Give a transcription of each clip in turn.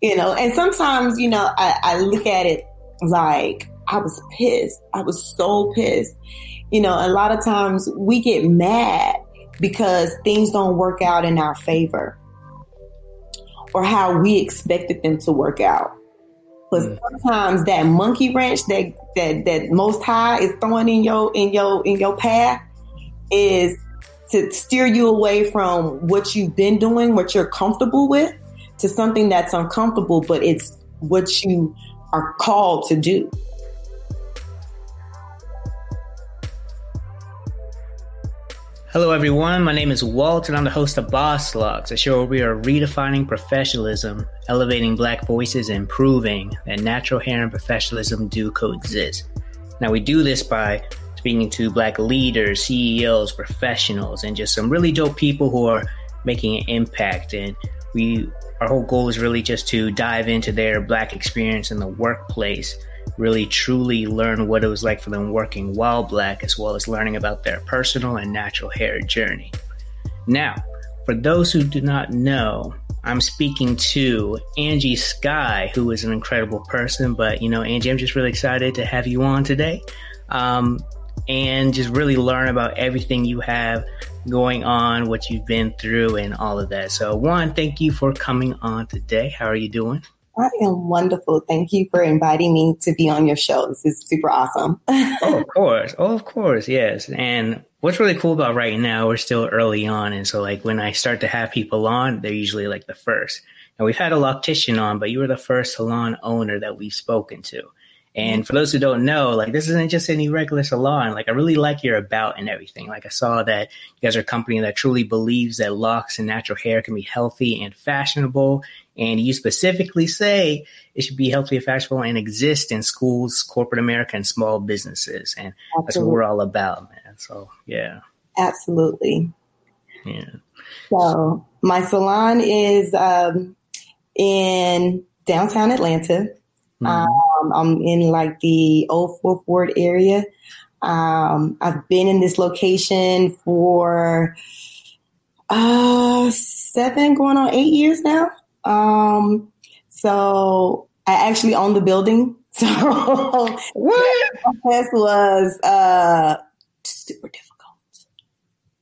you know, and sometimes, you know, I, I look at it like I was pissed. I was so pissed. You know, a lot of times we get mad because things don't work out in our favor or how we expected them to work out. But mm. sometimes that monkey wrench that that that most high is throwing in your in your in your path is to steer you away from what you've been doing, what you're comfortable with, to something that's uncomfortable, but it's what you are called to do. Hello, everyone. My name is Walt, and I'm the host of Boss Logs, a show where we are redefining professionalism, elevating Black voices, and proving that natural hair and professionalism do coexist. Now, we do this by speaking to Black leaders, CEOs, professionals, and just some really dope people who are making an impact. And we, our whole goal is really just to dive into their Black experience in the workplace really truly learn what it was like for them working while black, as well as learning about their personal and natural hair journey. Now, for those who do not know, I'm speaking to Angie Sky, who is an incredible person. But, you know, Angie, I'm just really excited to have you on today um, and just really learn about everything you have going on, what you've been through, and all of that. So, one, thank you for coming on today. How are you doing? I am wonderful. Thank you for inviting me to be on your show. This is super awesome. oh, of course. Oh, of course. Yes. And what's really cool about right now, we're still early on. And so, like, when I start to have people on, they're usually like the first. And we've had a loctician on, but you were the first salon owner that we've spoken to. And for those who don't know, like this isn't just any regular salon. Like I really like your about and everything. Like I saw that you guys are a company that truly believes that locks and natural hair can be healthy and fashionable and you specifically say it should be healthy and fashionable and exist in schools, corporate America, and small businesses. And Absolutely. that's what we're all about, man. So, yeah. Absolutely. Yeah. So, my salon is um, in downtown Atlanta. Mm-hmm. Um, I'm in like the Old Fourth Ward area. Um, I've been in this location for uh, seven, going on eight years now. Um, so I actually own the building. So what? process was uh, super difficult.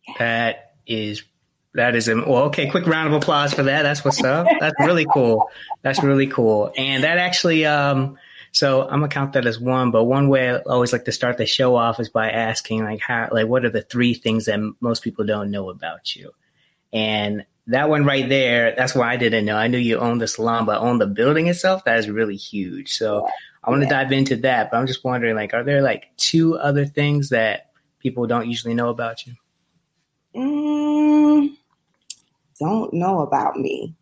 Yeah. That is that is well okay. Quick round of applause for that. That's what's up. That's really cool. That's really cool. And that actually um. So I'm gonna count that as one, but one way I always like to start the show off is by asking like how like what are the three things that most people don't know about you? And that one right there, that's why I didn't know. I knew you owned the salon, but own the building itself, that is really huge. So yeah. I want to yeah. dive into that, but I'm just wondering, like, are there like two other things that people don't usually know about you? Mm, don't know about me.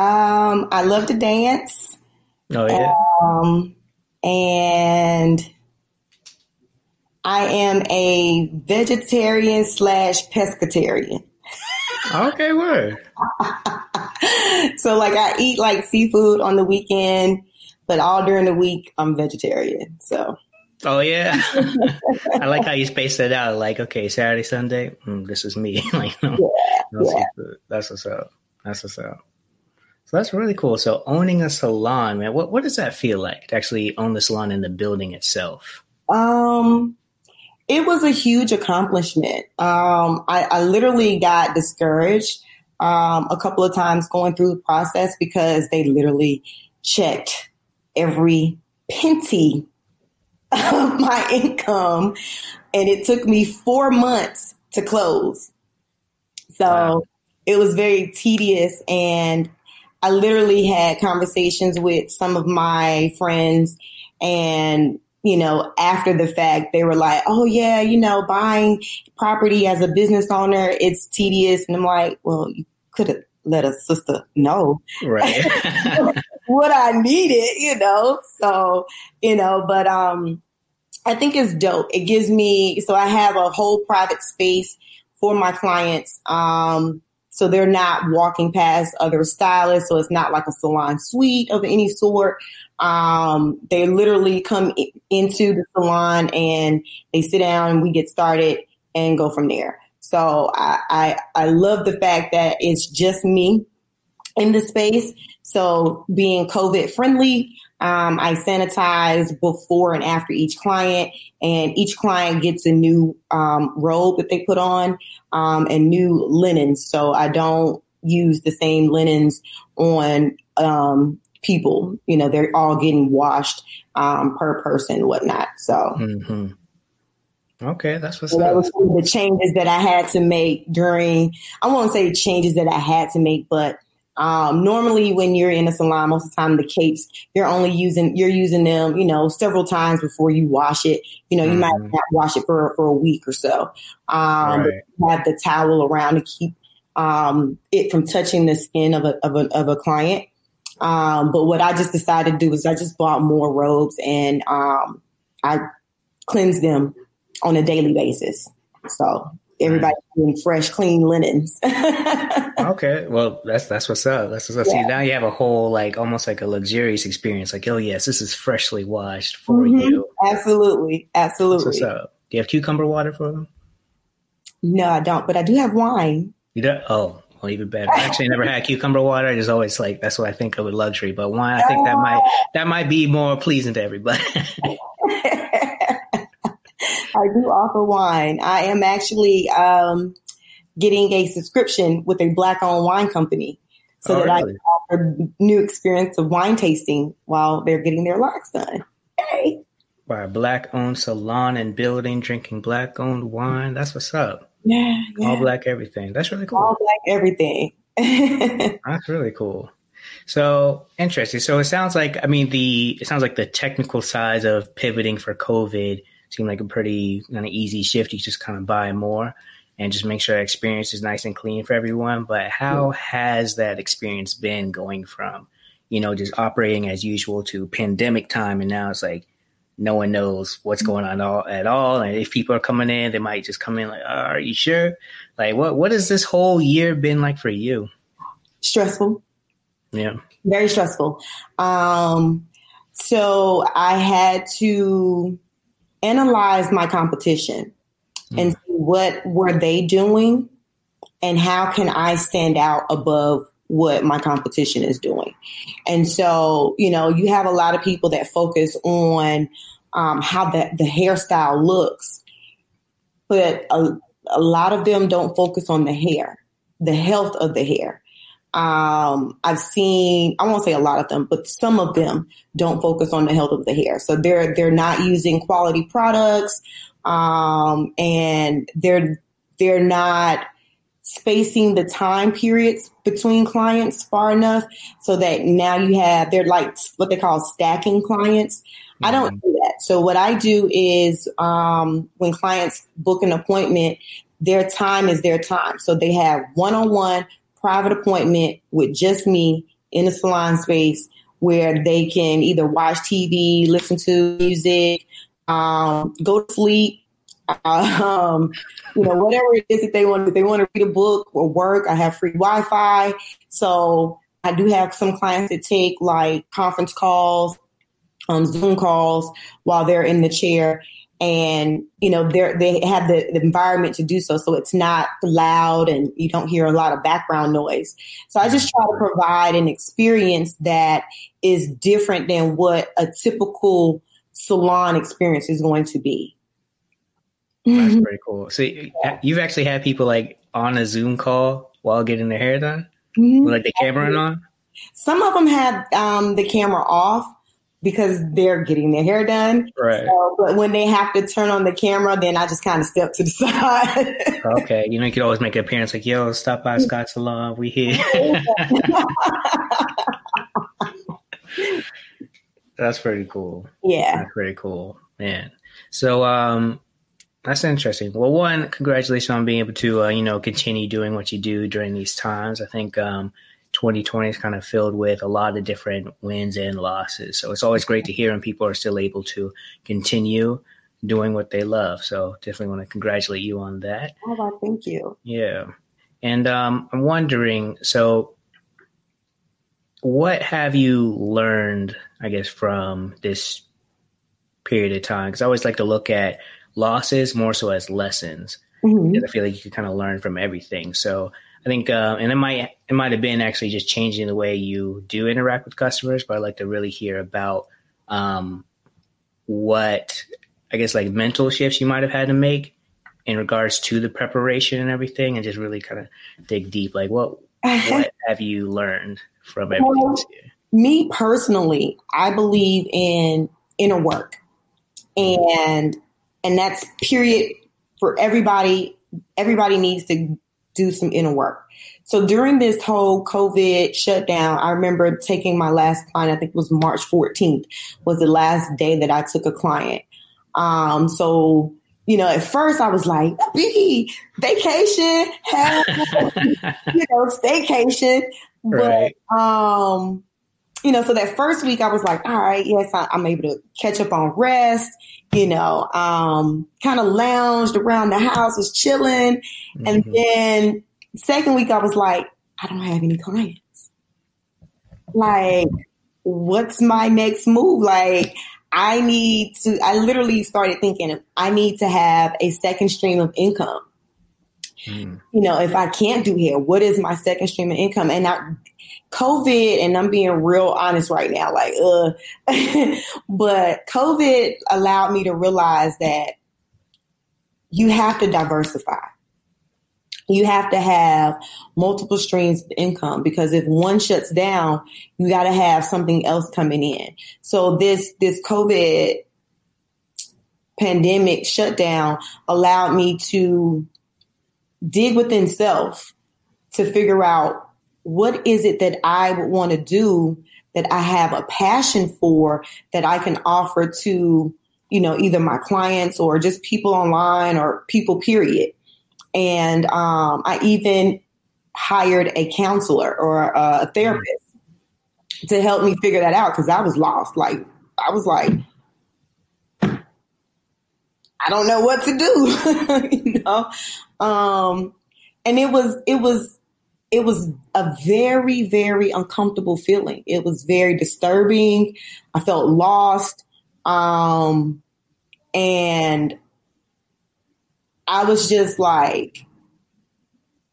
Um, I love to dance. Oh yeah. Um, and I am a vegetarian slash pescatarian. Okay, word. so like I eat like seafood on the weekend, but all during the week I'm vegetarian. So. Oh yeah, I like how you space it out. Like, okay, Saturday, Sunday, mm, this is me. like, yeah, yeah. that's what's up. That's what's up. So that's really cool. So owning a salon, man, what what does that feel like to actually own the salon in the building itself? Um, it was a huge accomplishment. Um, I, I, literally got discouraged um, a couple of times going through the process because they literally checked every penny of my income, and it took me four months to close. So wow. it was very tedious, and I literally had conversations with some of my friends and you know, after the fact, they were like, oh, yeah, you know, buying property as a business owner, it's tedious. And I'm like, well, you could have let a sister know. Right. what I needed, you know? So, you know, but um, I think it's dope. It gives me, so I have a whole private space for my clients. Um, so they're not walking past other stylists. So it's not like a salon suite of any sort. Um, they literally come into the salon and they sit down and we get started and go from there. So I, I, I love the fact that it's just me. in the space. So being COVID friendly, um, I sanitize before and after each client, and each client gets a new um, robe that they put on um, and new linens. So I don't use the same linens on um, people. You know, they're all getting washed um, per person, whatnot. So. Mm-hmm. Okay, that's what's so that was the changes that I had to make during. I won't say changes that I had to make, but um, normally, when you're in a salon, most of the time the capes you're only using you're using them, you know, several times before you wash it. You know, you mm. might not wash it for for a week or so. Um, right. Have the towel around to keep um, it from touching the skin of a of a, of a client. Um, but what I just decided to do is I just bought more robes and um, I cleanse them on a daily basis. So everybody in fresh, clean linens. okay, well that's that's what's up. That's what's up. Yeah. See, now you have a whole like almost like a luxurious experience. Like, oh yes, this is freshly washed for mm-hmm. you. Absolutely, absolutely. what's up. Do you have cucumber water for them? No, I don't, but I do have wine. You don't? Oh, well, even better. I actually never had cucumber water. I just always like that's what I think of with luxury. But wine, I think that might that might be more pleasing to everybody. I do offer wine. I am actually um, getting a subscription with a black owned wine company so oh, that really? I can offer new experience of wine tasting while they're getting their locks done. Hey. By a black owned salon and building, drinking black owned wine. That's what's up. Yeah, yeah. All black everything. That's really cool. All black everything. That's really cool. So interesting. So it sounds like I mean the it sounds like the technical size of pivoting for COVID seemed like a pretty kind of easy shift. You just kind of buy more and just make sure that experience is nice and clean for everyone. But how has that experience been going from, you know, just operating as usual to pandemic time, and now it's like no one knows what's going on all, at all. And if people are coming in, they might just come in like, oh, "Are you sure?" Like, what what has this whole year been like for you? Stressful. Yeah. Very stressful. Um, so I had to analyze my competition mm. and see what were they doing and how can I stand out above what my competition is doing. And so, you know, you have a lot of people that focus on um, how the, the hairstyle looks, but a, a lot of them don't focus on the hair, the health of the hair. Um, I've seen, I won't say a lot of them, but some of them don't focus on the health of the hair. So they're, they're not using quality products. Um, and they're, they're not spacing the time periods between clients far enough so that now you have, they're like what they call stacking clients. Mm-hmm. I don't do that. So what I do is, um, when clients book an appointment, their time is their time. So they have one-on-one private appointment with just me in a salon space where they can either watch TV, listen to music, um, go to sleep, um, you know, whatever it is that they want. If they want to read a book or work, I have free Wi-Fi. So I do have some clients that take like conference calls, um, Zoom calls while they're in the chair and you know they they have the, the, environment to do so. So it's not loud and you don't hear a lot of background noise. So i just try to provide an experience that is different than what a typical salon experience is going to be. That's very cool. So you've actually had people like on a zoom call while getting their hair done? Mm-hmm. with like the camera on? Some of them have um, the camera off because they're getting their hair done. Right. So, but when they have to turn on the camera, then I just kind of step to the side. okay. You know, you could always make an appearance like, yo, stop by Scott's Salon. We here. That's pretty cool. Yeah. That's pretty cool. Man. So, um, that's interesting. Well, one, congratulations on being able to, uh, you know, continue doing what you do during these times. I think, um, 2020 is kind of filled with a lot of different wins and losses. So it's always great to hear when people are still able to continue doing what they love. So definitely want to congratulate you on that. Oh, well, thank you. Yeah. And um, I'm wondering, so what have you learned, I guess, from this period of time? Because I always like to look at losses more so as lessons. Mm-hmm. Because I feel like you can kind of learn from everything. So I think, uh, and it might it might have been actually just changing the way you do interact with customers, but I'd like to really hear about um, what I guess like mental shifts you might have had to make in regards to the preparation and everything, and just really kind of dig deep. Like, what what have you learned from everything? Well, me personally, I believe in inner work, and and that's period for everybody. Everybody needs to do some inner work. So during this whole COVID shutdown, I remember taking my last client. I think it was March 14th was the last day that I took a client. Um, so you know, at first I was like, "B vacation, hell, you know, staycation." Right. But um, you know, so that first week I was like, "All right, yes, I, I'm able to catch up on rest." You know, um, kind of lounged around the house, was chilling, mm-hmm. and then second week I was like, "I don't have any clients." Like, what's my next move? Like, I need to, I literally started thinking, I need to have a second stream of income. Mm. You know, if I can't do hair, what is my second stream of income? And I, COVID, and I'm being real honest right now, like, uh, but COVID allowed me to realize that you have to diversify you have to have multiple streams of income because if one shuts down, you got to have something else coming in. So this, this COVID pandemic shutdown allowed me to dig within self to figure out what is it that I would want to do that I have a passion for that I can offer to, you know, either my clients or just people online or people period. And um, I even hired a counselor or a therapist to help me figure that out because I was lost. Like, I was like, I don't know what to do, you know? Um, and it was, it was, it was a very, very uncomfortable feeling. It was very disturbing. I felt lost. Um, and I was just like,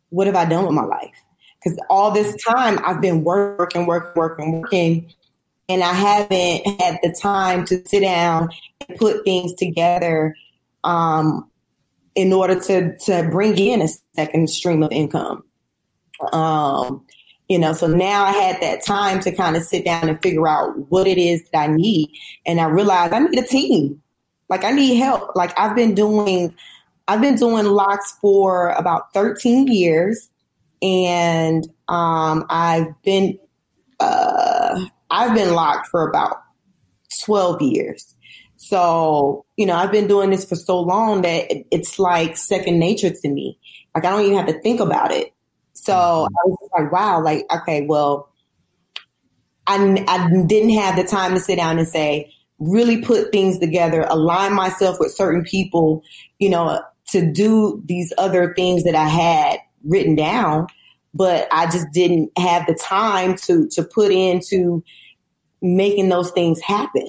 what have I done with my life? Because all this time I've been working, working, working, working, and I haven't had the time to sit down and put things together um, in order to to bring in a second stream of income. Um, you know, so now I had that time to kind of sit down and figure out what it is that I need, and I realized I need a team. Like I need help. Like I've been doing I've been doing locks for about 13 years, and um, I've been uh, I've been locked for about 12 years. So you know, I've been doing this for so long that it's like second nature to me. Like I don't even have to think about it. So mm-hmm. I was like, wow, like okay, well, I I didn't have the time to sit down and say really put things together, align myself with certain people, you know, to do these other things that I had written down, but I just didn't have the time to to put into making those things happen.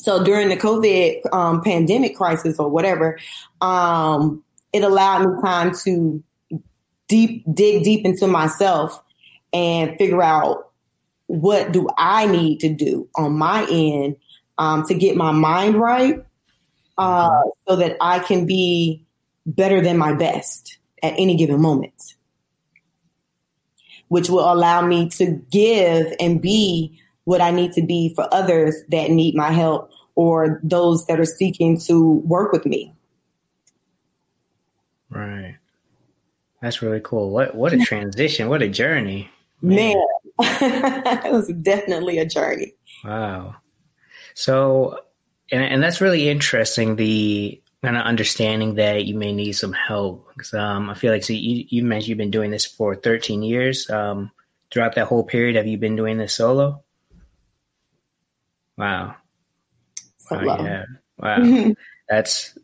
So during the COVID um, pandemic crisis or whatever, um, it allowed me time to deep dig deep into myself and figure out what do I need to do on my end um, to get my mind right uh, so that I can be better than my best at any given moment, which will allow me to give and be what I need to be for others that need my help or those that are seeking to work with me. Right. That's really cool. What what a transition. What a journey. Man, Man. it was definitely a journey. Wow. So and, and that's really interesting. The kind of understanding that you may need some help because um, I feel like so you, you mentioned you've been doing this for 13 years. Um, throughout that whole period, have you been doing this solo? Wow. Solo. Wow, yeah. Wow. That's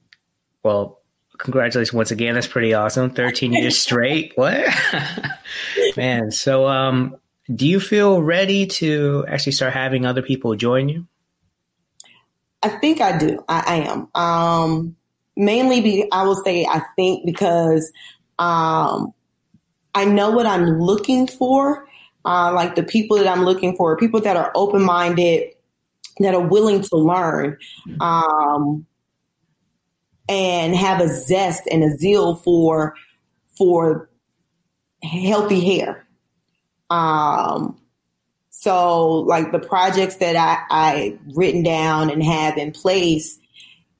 well. Congratulations once again. That's pretty awesome. 13 years straight. What? Man. So, um, do you feel ready to actually start having other people join you? I think I do. I, I am. Um, mainly, be, I will say I think because um, I know what I'm looking for. Uh, like the people that I'm looking for, people that are open minded, that are willing to learn, um, and have a zest and a zeal for for healthy hair. Um, so like the projects that I, I written down and have in place,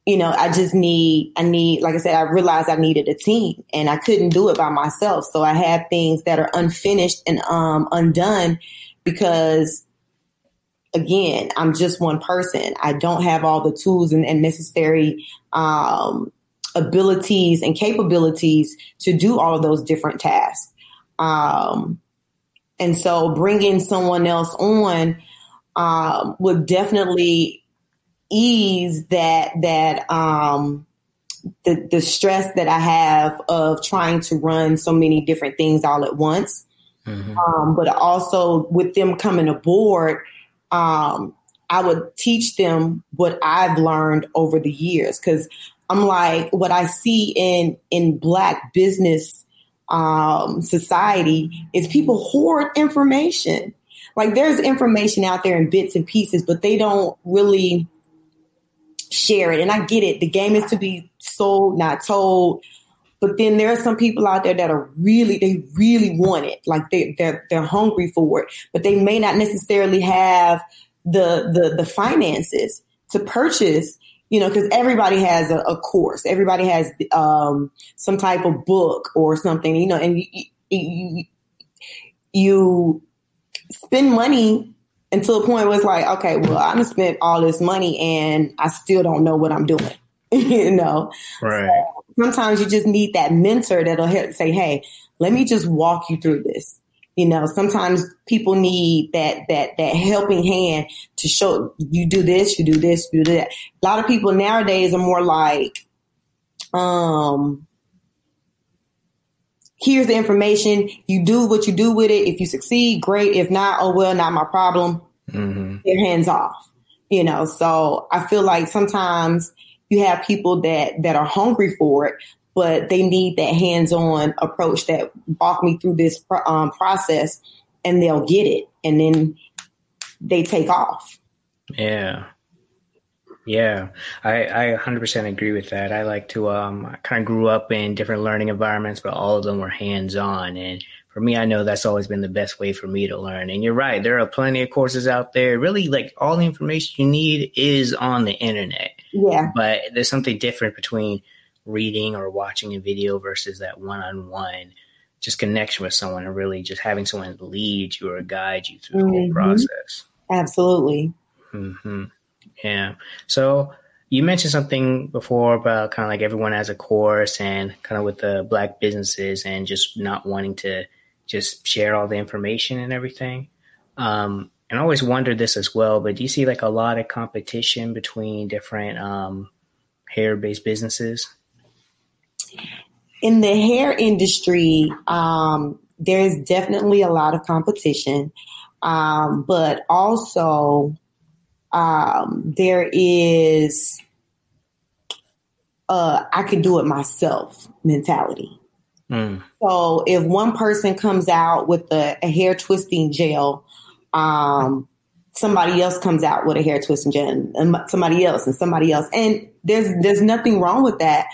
you know, I just need, I need, like I said, I realized I needed a team and I couldn't do it by myself. So I have things that are unfinished and um, undone because again, I'm just one person. I don't have all the tools and, and necessary um, abilities and capabilities to do all of those different tasks. Um, and so bringing someone else on um, would definitely ease that that um, the the stress that I have of trying to run so many different things all at once. Mm-hmm. Um, but also with them coming aboard, um, I would teach them what I've learned over the years because I'm like what I see in in black business um, society is people hoard information. Like there's information out there in bits and pieces, but they don't really share it. And I get it. The game is to be sold, not told. But then there are some people out there that are really, they really want it. Like they, they're, they're hungry for it, but they may not necessarily have the, the, the finances to purchase you know, because everybody has a, a, course, everybody has um, some type of book or something, you know, and you, you, you spend money until the point where it's like, okay, well, I'm spent all this money and I still don't know what I'm doing, you know. Right. So sometimes you just need that mentor that'll help say, hey, let me just walk you through this. You know, sometimes people need that that that helping hand to show you do this, you do this, you do that. A lot of people nowadays are more like, um, here's the information. You do what you do with it. If you succeed, great. If not, oh well, not my problem. Mm-hmm. Your hands off. You know, so I feel like sometimes you have people that that are hungry for it, but they need that hands-on approach that walk me through this um, process and they'll get it and then they take off. Yeah. Yeah. I i 100% agree with that. I like to um i kind of grew up in different learning environments but all of them were hands-on and for me i know that's always been the best way for me to learn and you're right there are plenty of courses out there. Really like all the information you need is on the internet. Yeah. But there's something different between reading or watching a video versus that one-on-one just connection with someone and really just having someone lead you or guide you through the mm-hmm. whole process. Absolutely. Mm-hmm. Yeah. So you mentioned something before about kind of like everyone has a course and kind of with the black businesses and just not wanting to just share all the information and everything. Um, and I always wondered this as well, but do you see like a lot of competition between different um, hair based businesses? In the hair industry, um, there's definitely a lot of competition, um, but also um, there is uh, I can do it myself mentality. Mm. So if one person comes out with a, a hair twisting gel, um, somebody else comes out with a hair twisting gel, and somebody else, and somebody else, and there's there's nothing wrong with that.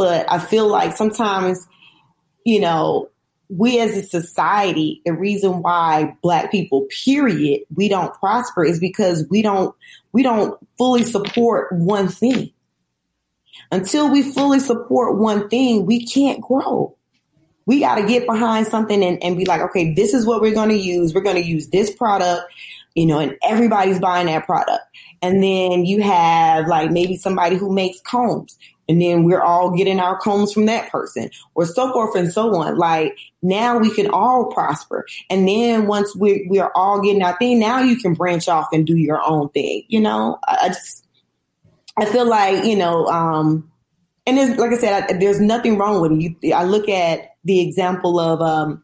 But I feel like sometimes, you know, we as a society, the reason why black people, period, we don't prosper is because we don't we don't fully support one thing. Until we fully support one thing, we can't grow. We got to get behind something and, and be like, okay, this is what we're going to use. We're going to use this product, you know, and everybody's buying that product. And then you have like maybe somebody who makes combs and then we're all getting our combs from that person or so forth and so on. Like now we can all prosper. And then once we, we're all getting our thing, now you can branch off and do your own thing. You know, I, I just, I feel like, you know, um, and there's, like I said, I, there's nothing wrong with it. You, I look at the example of, um,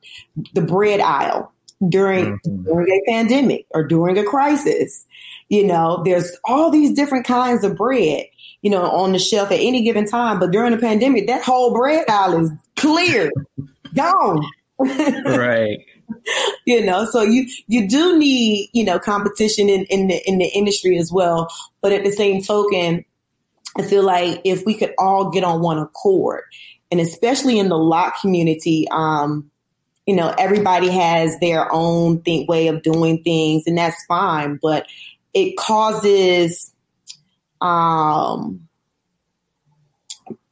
the bread aisle during, mm-hmm. during a pandemic or during a crisis. You know, there's all these different kinds of bread you know, on the shelf at any given time. But during the pandemic, that whole bread aisle is clear, gone. right. you know, so you you do need you know competition in in the in the industry as well. But at the same token, I feel like if we could all get on one accord, and especially in the lock community, um, you know, everybody has their own think way of doing things, and that's fine. But it causes, um,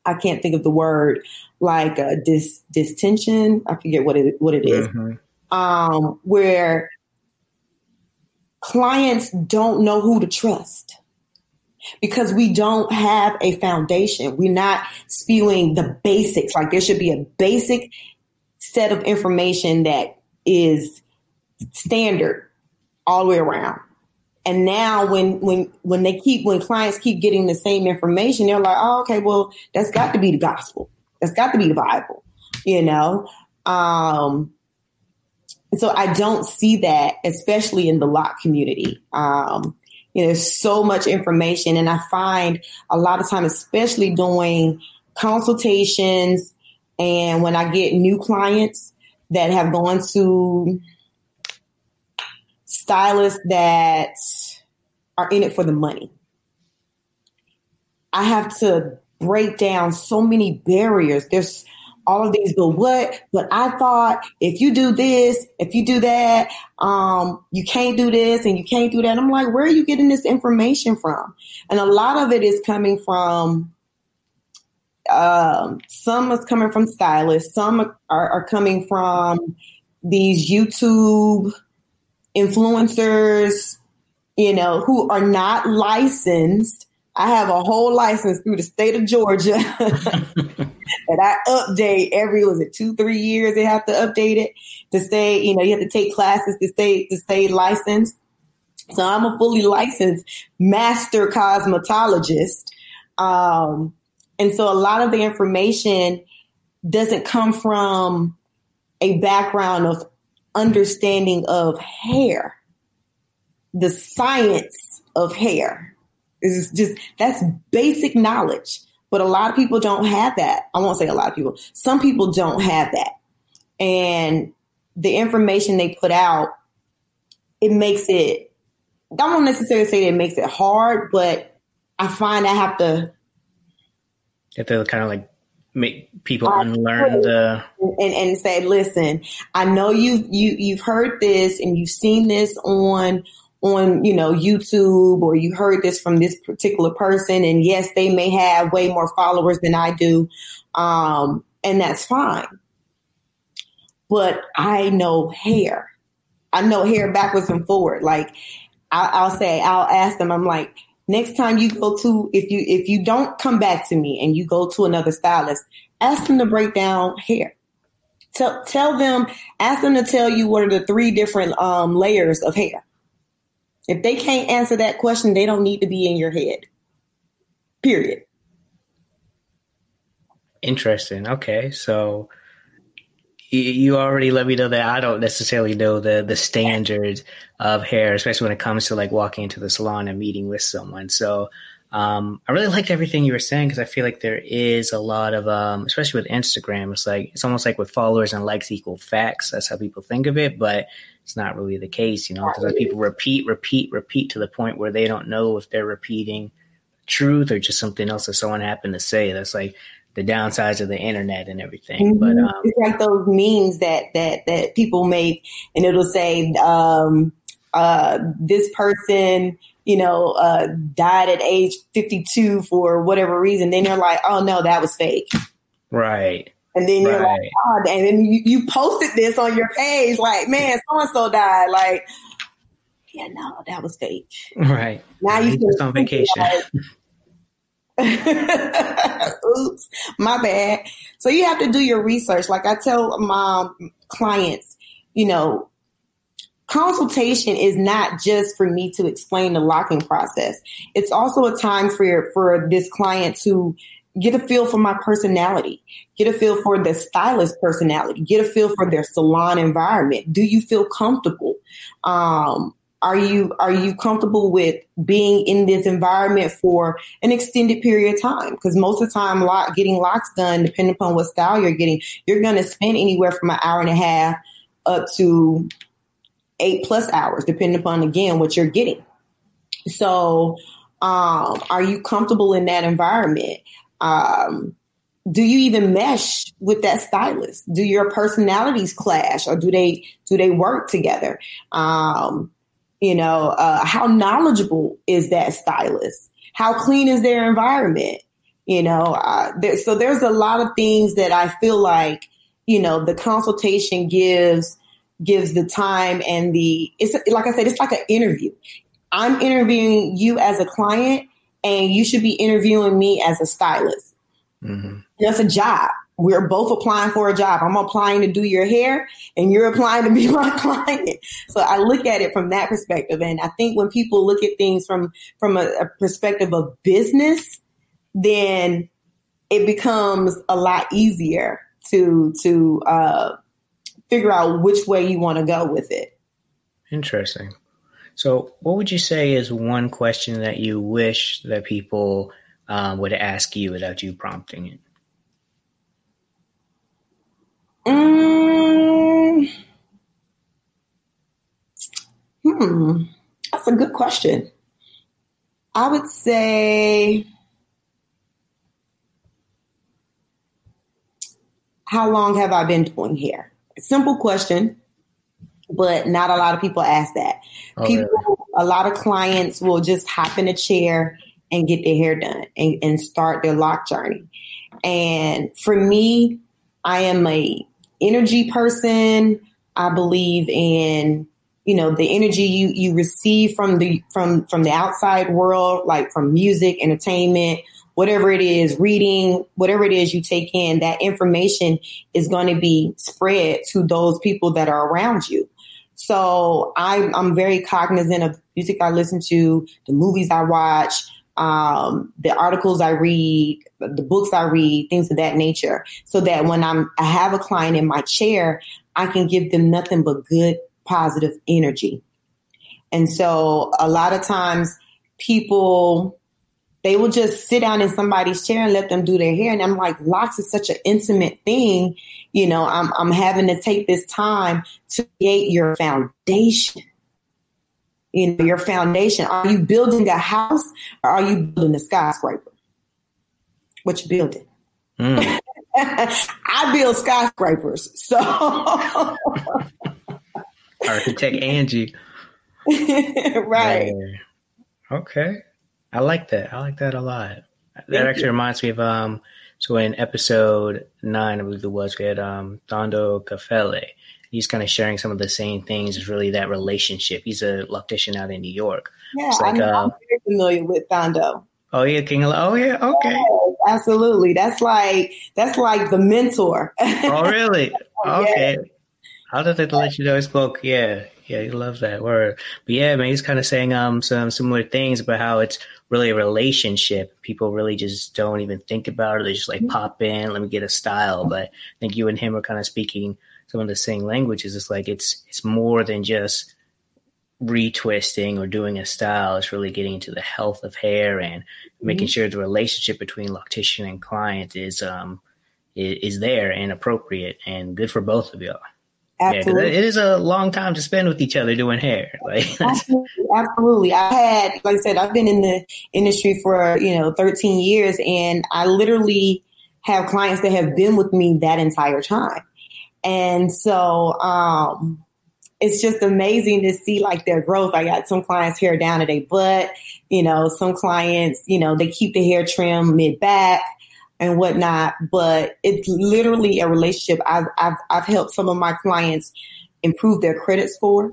I can't think of the word like a dis distension. I forget what it what it is. Mm-hmm. Um, where clients don't know who to trust because we don't have a foundation. We're not spewing the basics. Like there should be a basic set of information that is standard all the way around. And now when when when they keep when clients keep getting the same information, they're like, oh, okay, well, that's got to be the gospel. That's got to be the Bible, you know? Um, so I don't see that, especially in the lock community. Um, you know, there's so much information, and I find a lot of time, especially doing consultations and when I get new clients that have gone to stylists that are in it for the money, I have to break down so many barriers. There's all of these, but what? But I thought if you do this, if you do that, um, you can't do this and you can't do that. I'm like, where are you getting this information from? And a lot of it is coming from um, some is coming from stylists, some are, are coming from these YouTube influencers, you know, who are not licensed. I have a whole license through the state of Georgia that I update every was it two three years they have to update it to stay you know you have to take classes to stay to stay licensed. So I'm a fully licensed master cosmetologist. Um, and so a lot of the information doesn't come from a background of understanding of hair, the science of hair. Is just that's basic knowledge, but a lot of people don't have that. I won't say a lot of people. Some people don't have that, and the information they put out, it makes it. I won't necessarily say it makes it hard, but I find I have to have to kind of like make people unlearn the and, and say, listen, I know you you you've heard this and you've seen this on on you know YouTube or you heard this from this particular person, and yes, they may have way more followers than I do, um, and that's fine. But I know hair. I know hair backwards and forward. Like I, I'll say, I'll ask them. I'm like, next time you go to if you if you don't come back to me and you go to another stylist ask them to break down hair. Tell tell them ask them to tell you what are the three different um, layers of hair. If they can't answer that question they don't need to be in your head. Period. Interesting. Okay so you already let me know that I don't necessarily know the the standards of hair, especially when it comes to like walking into the salon and meeting with someone. So um, I really liked everything you were saying because I feel like there is a lot of, um, especially with Instagram, it's like it's almost like with followers and likes equal facts. That's how people think of it, but it's not really the case, you know, because people repeat, repeat, repeat to the point where they don't know if they're repeating truth or just something else that someone happened to say. That's like the downsides of the internet and everything. Mm-hmm. But um, it's like those memes that that that people make, and it'll say um, uh, this person, you know, uh, died at age fifty two for whatever reason. Then you're like, oh no, that was fake. Right. And then you're right. like, oh, and then you, you posted this on your page, like, man, so and so died. Like, yeah, no, that was fake. Right. Now you just on vacation. Like, Oops, my bad. So you have to do your research. Like I tell my clients, you know, consultation is not just for me to explain the locking process. It's also a time for for this client to get a feel for my personality, get a feel for the stylist personality, get a feel for their salon environment. Do you feel comfortable? Um, are you are you comfortable with being in this environment for an extended period of time? Because most of the time, lock, getting locks done, depending upon what style you're getting, you're going to spend anywhere from an hour and a half up to eight plus hours, depending upon again what you're getting. So, um, are you comfortable in that environment? Um, do you even mesh with that stylist? Do your personalities clash, or do they do they work together? Um, you know, uh, how knowledgeable is that stylist? How clean is their environment? You know, uh, there, so there's a lot of things that I feel like, you know, the consultation gives gives the time and the it's like I said, it's like an interview. I'm interviewing you as a client, and you should be interviewing me as a stylist. Mm-hmm. That's a job we're both applying for a job. I'm applying to do your hair and you're applying to be my client. So I look at it from that perspective. And I think when people look at things from, from a, a perspective of business, then it becomes a lot easier to, to, uh, figure out which way you want to go with it. Interesting. So, what would you say is one question that you wish that people um, would ask you without you prompting it? Mm, hmm, that's a good question. I would say, how long have I been doing hair? Simple question, but not a lot of people ask that. Oh, people, really? a lot of clients will just hop in a chair and get their hair done and, and start their lock journey. And for me, I am a energy person. I believe in you know the energy you you receive from the from from the outside world, like from music, entertainment, whatever it is, reading, whatever it is you take in. That information is going to be spread to those people that are around you. So I, I'm very cognizant of the music I listen to, the movies I watch, um, the articles I read, the books I read, things of that nature, so that when I'm I have a client in my chair, I can give them nothing but good, positive energy. And so a lot of times people they will just sit down in somebody's chair and let them do their hair. And I'm like, locks is such an intimate thing. You know, I'm I'm having to take this time to create your foundation you know, your foundation. Are you building a house or are you building a skyscraper? What you building? Mm. I build skyscrapers. So architect Angie. right. Okay. I like that. I like that a lot. Thank that actually you. reminds me of um so in episode nine, I believe it was, we had um Dondo Cafele he's kind of sharing some of the same things. Is really that relationship. He's a loctician out in New York. Yeah, like, I'm, uh, I'm, very familiar with Dondo. Oh yeah, King of Oh yeah, okay. Yes, absolutely. That's like that's like the mentor. oh really? Okay. Yes. How did they let you know he spoke? Yeah, yeah, you love that word. But yeah, man, he's kind of saying um some similar things about how it's really a relationship. People really just don't even think about it. They just like mm-hmm. pop in, let me get a style. But I think you and him are kind of speaking some of the same languages. It's like it's it's more than just retwisting or doing a style. It's really getting into the health of hair and mm-hmm. making sure the relationship between loctician and client is um is, is there and appropriate and good for both of y'all. Absolutely. Yeah, it is a long time to spend with each other doing hair. Like absolutely, absolutely. I had, like I said, I've been in the industry for you know 13 years, and I literally have clients that have been with me that entire time. And so um, it's just amazing to see like their growth. I got some clients hair down to their butt, you know, some clients, you know, they keep the hair trim mid back and whatnot, but it's literally a relationship. I've, I've, I've helped some of my clients improve their credit score.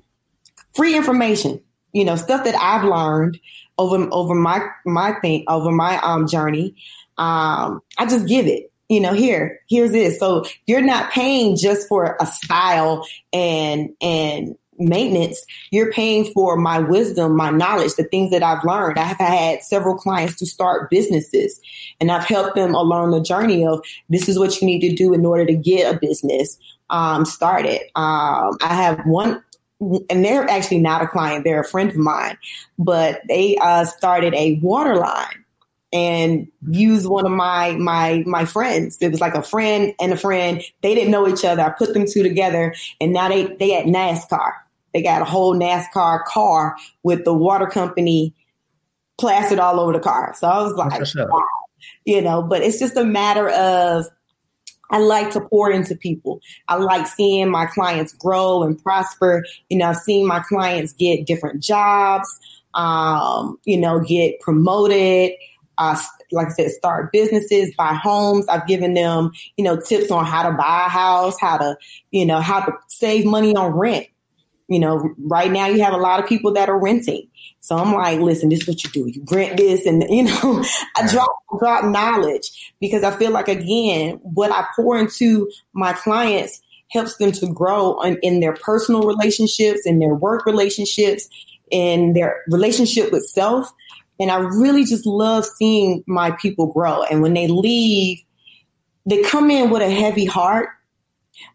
Free information, you know, stuff that I've learned over, over my, my thing, over my um, journey. Um, I just give it you know, here, here's this. So you're not paying just for a style and, and maintenance. You're paying for my wisdom, my knowledge, the things that I've learned. I have had several clients to start businesses and I've helped them along the journey of this is what you need to do in order to get a business um, started. Um, I have one and they're actually not a client, they're a friend of mine, but they uh, started a water line and used one of my my my friends. It was like a friend and a friend. They didn't know each other. I put them two together, and now they they at NASCAR. They got a whole NASCAR car with the water company plastered all over the car. So I was like, wow. you know. But it's just a matter of I like to pour into people. I like seeing my clients grow and prosper. You know, I've seen my clients get different jobs, um, you know, get promoted. Uh, like I said, start businesses, buy homes. I've given them, you know, tips on how to buy a house, how to, you know, how to save money on rent. You know, right now you have a lot of people that are renting. So I'm like, listen, this is what you do. You rent this and, you know, I drop, drop knowledge because I feel like, again, what I pour into my clients helps them to grow in, in their personal relationships, in their work relationships, in their relationship with self. And I really just love seeing my people grow. And when they leave, they come in with a heavy heart,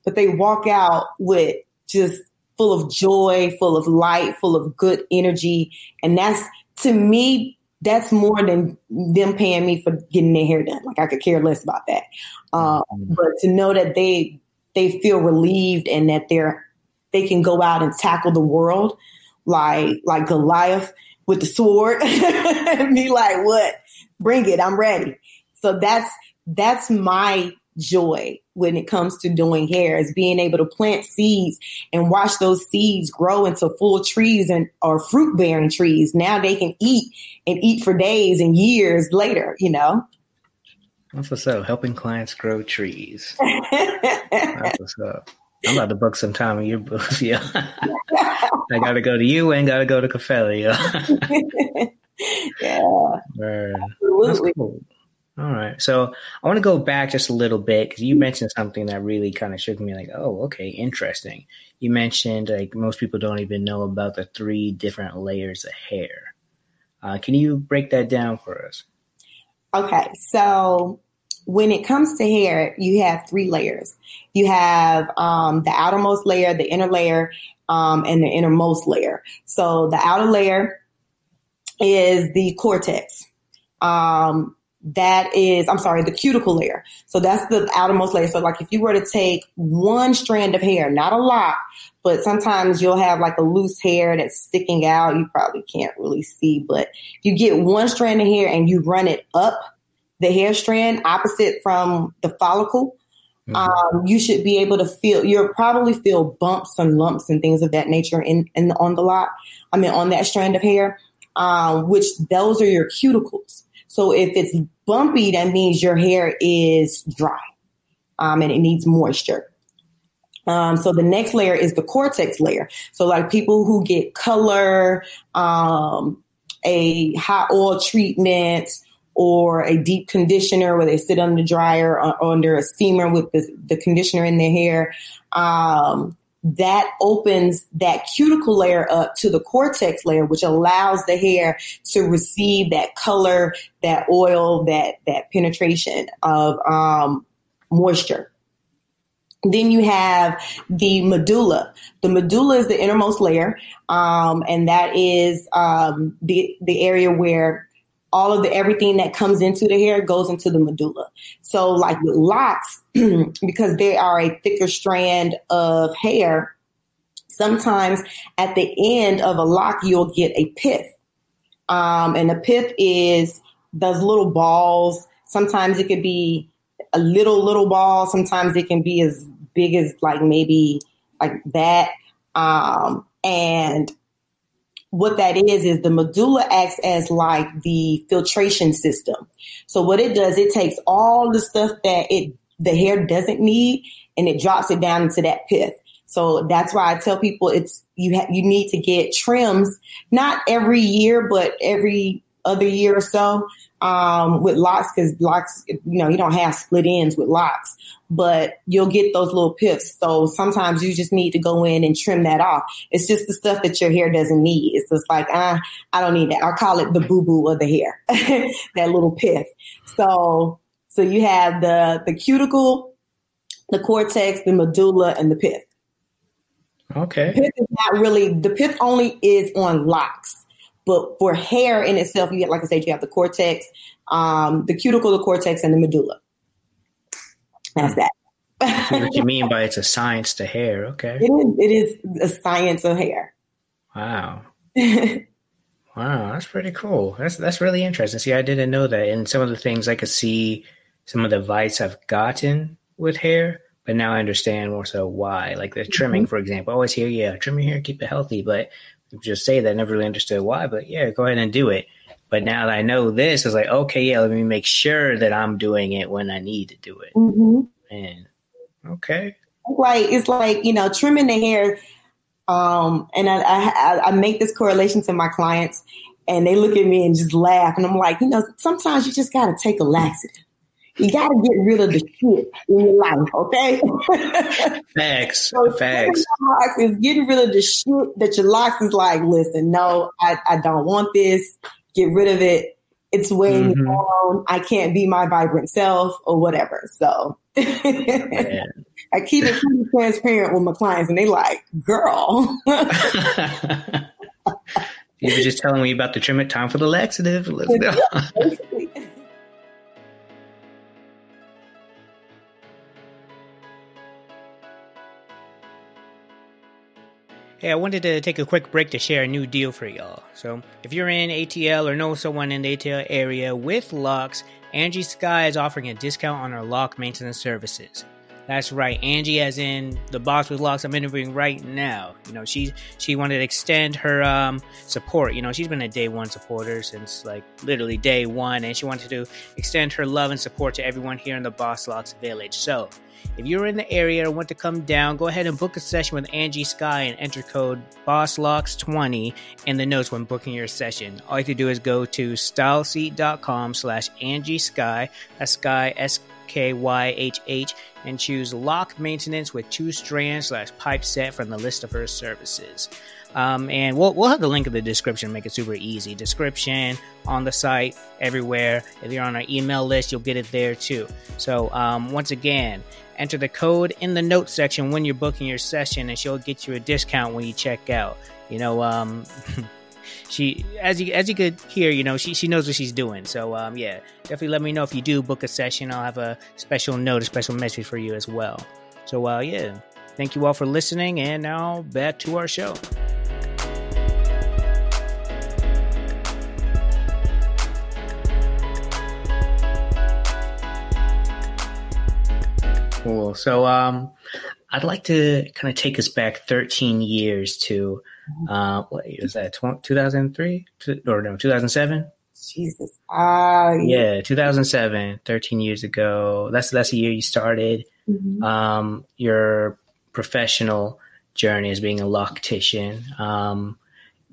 but they walk out with just full of joy, full of light, full of good energy. And that's to me, that's more than them paying me for getting their hair done. Like I could care less about that. Um, but to know that they they feel relieved and that they're they can go out and tackle the world like like Goliath with the sword and be like, what? Bring it, I'm ready. So that's that's my joy when it comes to doing hair is being able to plant seeds and watch those seeds grow into full trees and or fruit bearing trees. Now they can eat and eat for days and years later, you know. That's what's up. Helping clients grow trees. That's what's up. I'm about to book some time in your booth, yeah. I gotta go to you and gotta go to Caffelli, yeah. yeah. Absolutely. Cool. All right. So I want to go back just a little bit because you mentioned something that really kind of shook me like, oh, okay, interesting. You mentioned like most people don't even know about the three different layers of hair. Uh, can you break that down for us? Okay. So when it comes to hair, you have three layers. You have um, the outermost layer, the inner layer, um, and the innermost layer. So the outer layer is the cortex. Um, that is, I'm sorry, the cuticle layer. So that's the outermost layer. So like if you were to take one strand of hair, not a lot, but sometimes you'll have like a loose hair that's sticking out. You probably can't really see, but you get one strand of hair and you run it up the hair strand opposite from the follicle. Mm-hmm. Um, you should be able to feel, you'll probably feel bumps and lumps and things of that nature in, in on the lot. I mean, on that strand of hair, um, which those are your cuticles. So if it's bumpy, that means your hair is dry um, and it needs moisture. Um, so the next layer is the cortex layer. So like people who get color, um, a hot oil treatment, or a deep conditioner where they sit on the dryer or, or under a steamer with the, the conditioner in their hair. Um, that opens that cuticle layer up to the cortex layer, which allows the hair to receive that color, that oil, that that penetration of um, moisture. Then you have the medulla. The medulla is the innermost layer, um, and that is um, the the area where all of the everything that comes into the hair goes into the medulla. So like with locks, because they are a thicker strand of hair, sometimes at the end of a lock, you'll get a pith. Um, and the pith is those little balls. Sometimes it could be a little, little ball. Sometimes it can be as big as like maybe like that. Um, and what that is is the medulla acts as like the filtration system. So what it does, it takes all the stuff that it the hair doesn't need and it drops it down into that pith. So that's why I tell people it's you ha- you need to get trims not every year but every other year or so um, with locks because locks you know you don't have split ends with locks but you'll get those little piths. So sometimes you just need to go in and trim that off. It's just the stuff that your hair doesn't need. It's just like, ah, I don't need that. I call it the boo boo of the hair, that little pith. So, so you have the, the cuticle, the cortex, the medulla, and the pith. Okay. The pith is not really the pith only is on locks, but for hair in itself, you get like I said, you have the cortex, um, the cuticle, the cortex, and the medulla. That's that. what you mean by it's a science to hair? Okay. It is. It is a science of hair. Wow. wow, that's pretty cool. That's that's really interesting. See, I didn't know that. And some of the things I could see, some of the advice I've gotten with hair, but now I understand more so why. Like the trimming, mm-hmm. for example. I always hear, yeah, trim your hair, keep it healthy. But just say that, I never really understood why. But yeah, go ahead and do it. But now that I know this, it's like, okay, yeah, let me make sure that I'm doing it when I need to do it. Mm-hmm. Man, okay. Like it's like you know, trimming the hair. Um, and I, I, I make this correlation to my clients, and they look at me and just laugh, and I'm like, you know, sometimes you just got to take a laxative. You got to get rid of the shit in your life, okay? Facts. so Facts. Is getting rid of the shit that your locks is like, listen, no, I, I don't want this. Get rid of it. It's weighing mm-hmm. me down. I can't be my vibrant self or whatever. So I keep it pretty transparent with my clients, and they like, girl. you were just telling me about the trim it time for the laxative. Let's go. Hey, I wanted to take a quick break to share a new deal for y'all. So, if you're in ATL or know someone in the ATL area with locks, Angie Sky is offering a discount on our lock maintenance services. That's right, Angie, as in the boss with locks I'm interviewing right now. You know, she she wanted to extend her um, support. You know, she's been a day one supporter since like literally day one, and she wanted to extend her love and support to everyone here in the Boss Locks Village. So, if you're in the area and want to come down, go ahead and book a session with Angie Sky and enter code BOSSLOCKS20 in the notes when booking your session. All you have to do is go to styleseat.com slash Angie Sky, that's Sky, S-K-Y-H-H, and choose lock maintenance with two strands slash pipe set from the list of her services. Um, and we'll, we'll have the link in the description, make it super easy. Description on the site, everywhere. If you're on our email list, you'll get it there too. So, um, once again, enter the code in the notes section when you're booking your session, and she'll get you a discount when you check out. You know, um, she as you as you could hear, you know, she she knows what she's doing. So um, yeah, definitely let me know if you do book a session. I'll have a special note, a special message for you as well. So uh, yeah, thank you all for listening, and now back to our show. Cool. So um, I'd like to kind of take us back 13 years to uh, what was that? 2003 or no 2007? Jesus. Ah, uh, yeah. yeah, 2007, 13 years ago. That's that's the year you started mm-hmm. um, your professional journey as being a loctician. Um,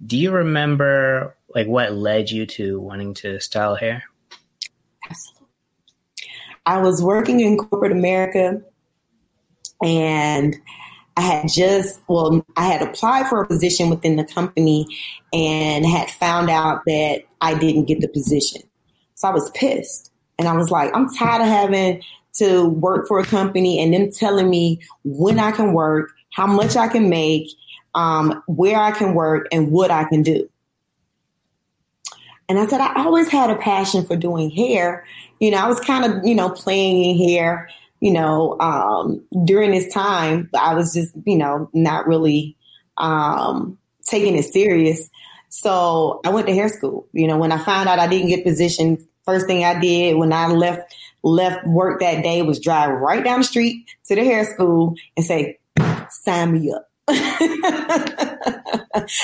do you remember like what led you to wanting to style hair? Absolutely. I was working in corporate America and I had just, well, I had applied for a position within the company and had found out that I didn't get the position. So I was pissed. And I was like, I'm tired of having to work for a company and them telling me when I can work, how much I can make, um, where I can work, and what I can do. And I said, I always had a passion for doing hair. You know, I was kind of, you know, playing in hair you know, um, during this time, I was just, you know, not really um, taking it serious. So I went to hair school. You know, when I found out I didn't get position, first thing I did when I left left work that day was drive right down the street to the hair school and say, "Sign me up."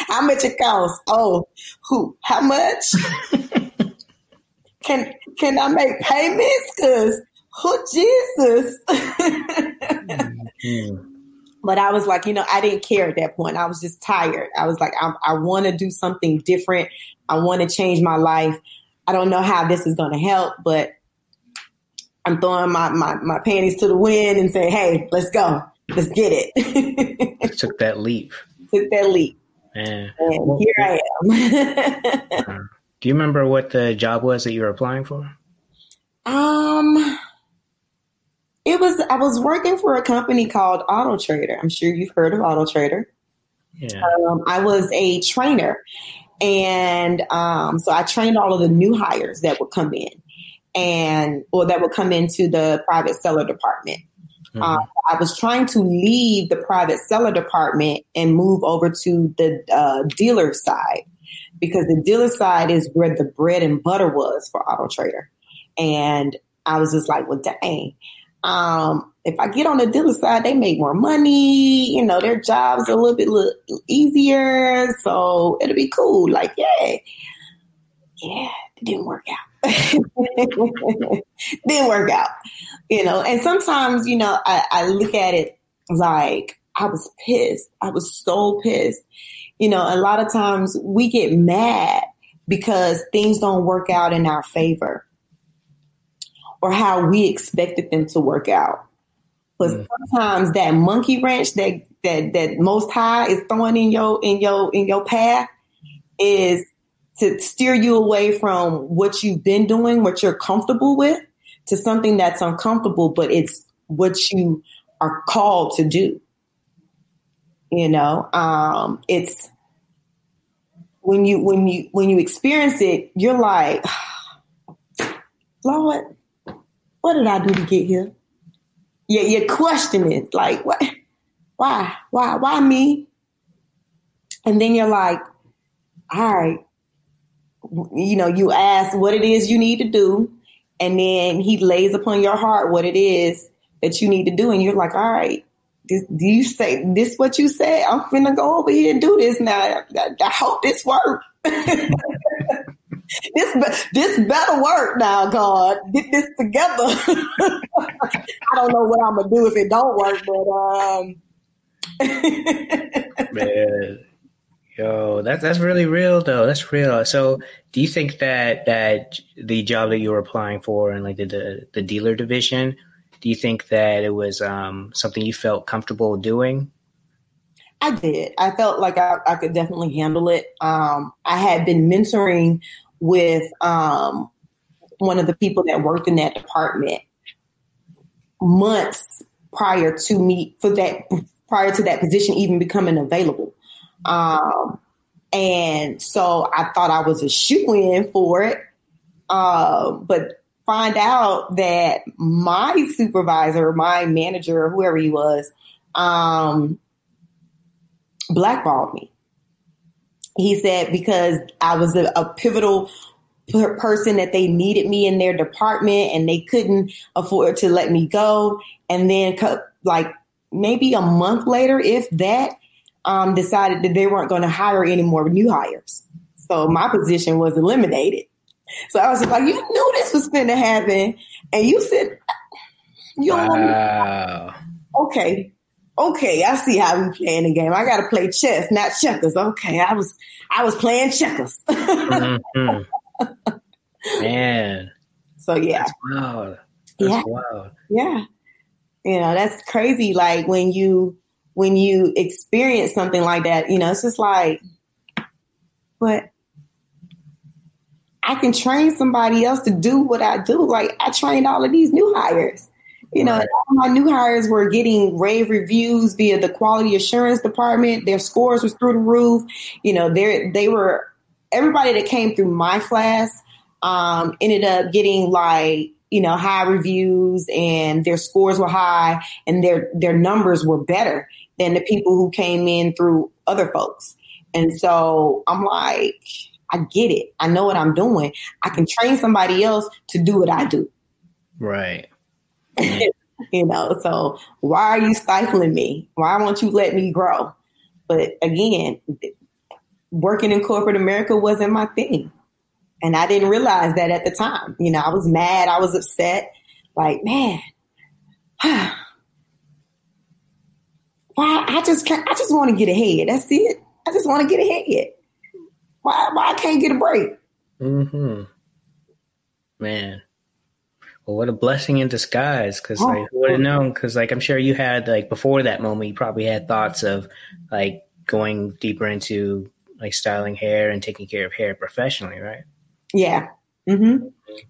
how much it costs? Oh, who? How much? can can I make payments? Cause oh Jesus. mm-hmm. But I was like, you know, I didn't care at that point. I was just tired. I was like, I, I want to do something different. I want to change my life. I don't know how this is going to help, but I'm throwing my, my, my panties to the wind and say, hey, let's go. Let's get it. Took that leap. Took that leap. Man. And well, here I am. Uh, do you remember what the job was that you were applying for? Um, it was I was working for a company called Auto Trader. I'm sure you've heard of Auto Trader. Yeah. Um, I was a trainer. And um, so I trained all of the new hires that would come in and, or that would come into the private seller department. Mm-hmm. Uh, I was trying to leave the private seller department and move over to the uh, dealer side because the dealer side is where the bread and butter was for Auto Trader. And I was just like, well, dang. Um, if I get on the dealer side, they make more money. You know, their jobs a little bit easier, so it'll be cool. Like, yeah, yeah, it didn't work out. didn't work out. You know, and sometimes, you know, I, I look at it like I was pissed. I was so pissed. You know, a lot of times we get mad because things don't work out in our favor or how we expected them to work out. But mm. sometimes that monkey wrench that that that most high is throwing in your in your in your path is to steer you away from what you've been doing, what you're comfortable with, to something that's uncomfortable, but it's what you are called to do. You know, um, it's when you when you when you experience it, you're like, Lord, what did I do to get here? You, you're questioning, like, what? Why? Why? Why me? And then you're like, all right, you know, you ask what it is you need to do, and then he lays upon your heart what it is that you need to do, and you're like, all right, this, do you say this? What you said? I'm gonna go over here and do this now. I, I hope this works. this this better work now, God. Get this together. I don't know what I'm gonna do if it don't work, but um Man. Yo, that's that's really real though. That's real. So do you think that that the job that you were applying for and like the the, the dealer division, do you think that it was um, something you felt comfortable doing? I did. I felt like I, I could definitely handle it. Um, I had been mentoring with um, one of the people that worked in that department months prior to me for that prior to that position even becoming available. Um, and so I thought I was a shoe in for it. Uh, but find out that my supervisor, my manager, whoever he was, um, blackballed me he said because I was a, a pivotal per- person that they needed me in their department and they couldn't afford to let me go. And then, like maybe a month later, if that, um, decided that they weren't going to hire any more new hires. So my position was eliminated. So I was like, you knew this was going to happen, and you said you don't wow. want me. Okay, okay, I see how we playing the game. I got to play chess, not checkers. Okay, I was I was playing checkers. mm-hmm. Man, so yeah, that's wild. That's yeah, wild. yeah. You know, that's crazy. Like when you when you experience something like that, you know, it's just like, but I can train somebody else to do what I do. Like I trained all of these new hires. You know, all my new hires were getting rave reviews via the quality assurance department. Their scores was through the roof. You know, they they were everybody that came through my class um, ended up getting like you know high reviews and their scores were high and their their numbers were better than the people who came in through other folks. And so I'm like, I get it. I know what I'm doing. I can train somebody else to do what I do. Right. you know, so why are you stifling me? Why won't you let me grow? But again, working in corporate America wasn't my thing. And I didn't realize that at the time. You know, I was mad, I was upset, like, man, why I just can't, I just want to get ahead. That's it. I just want to get ahead. Why why I can't get a break? Mm-hmm. Man well, what a blessing in disguise. Cause oh, like, who would have known? Cause like, I'm sure you had like before that moment, you probably had thoughts of like going deeper into like styling hair and taking care of hair professionally, right? Yeah. Mm-hmm.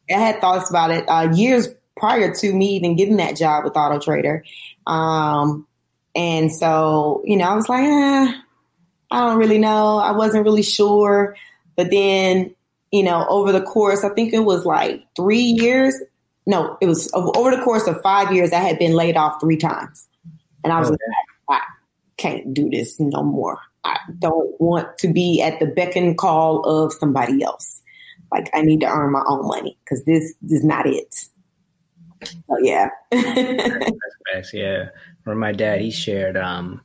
I had thoughts about it uh, years prior to me even getting that job with Auto Trader. Um, and so, you know, I was like, eh, I don't really know. I wasn't really sure. But then, you know, over the course, I think it was like three years. No, it was over the course of five years, I had been laid off three times. And I was okay. like, I can't do this no more. I don't want to be at the beck and call of somebody else. Like I need to earn my own money because this, is not it. So yeah. yeah. Or my dad, he shared um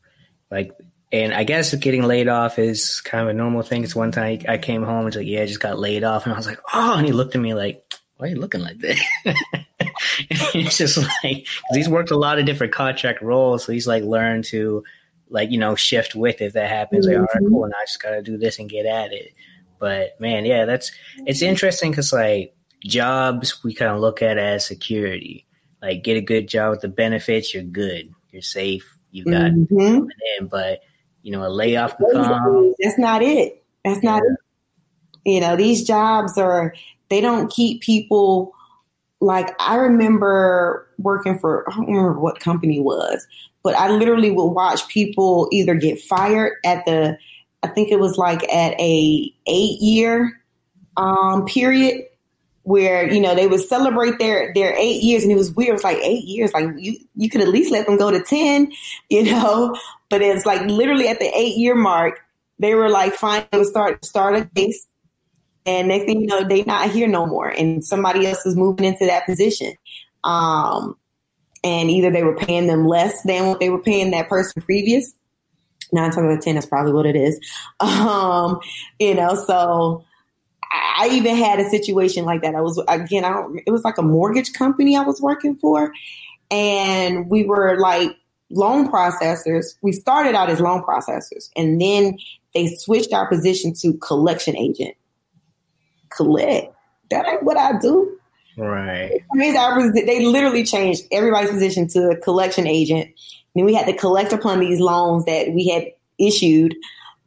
like and I guess getting laid off is kind of a normal thing. It's one time I came home and was like, yeah, I just got laid off. And I was like, oh, and he looked at me like, why are you looking like that? it's just like, he's worked a lot of different contract roles. So he's like learned to like, you know, shift with if that happens. Mm-hmm. Like, all right, cool. And I just got to do this and get at it. But man, yeah, that's, it's interesting because like jobs we kind of look at as security. Like get a good job with the benefits, you're good. You're safe. You got mm-hmm. in, but you know, a layoff That's not it. That's yeah. not it. You know, these jobs are, they don't keep people like I remember working for, I don't remember what company was, but I literally would watch people either get fired at the, I think it was like at a eight year um, period where you know they would celebrate their their eight years and it was weird. It was like eight years like you you could at least let them go to 10 you know? But it's like literally at the eight year mark they were like fine start start a case and next thing you know they not here no more and somebody else is moving into that position um and either they were paying them less than what they were paying that person previous nine times out of ten that's probably what it is um you know so I even had a situation like that. I was again, I don't. It was like a mortgage company I was working for, and we were like loan processors. We started out as loan processors, and then they switched our position to collection agent. Collect. That ain't what I do. Right. They literally changed everybody's position to a collection agent. And we had to collect upon these loans that we had issued.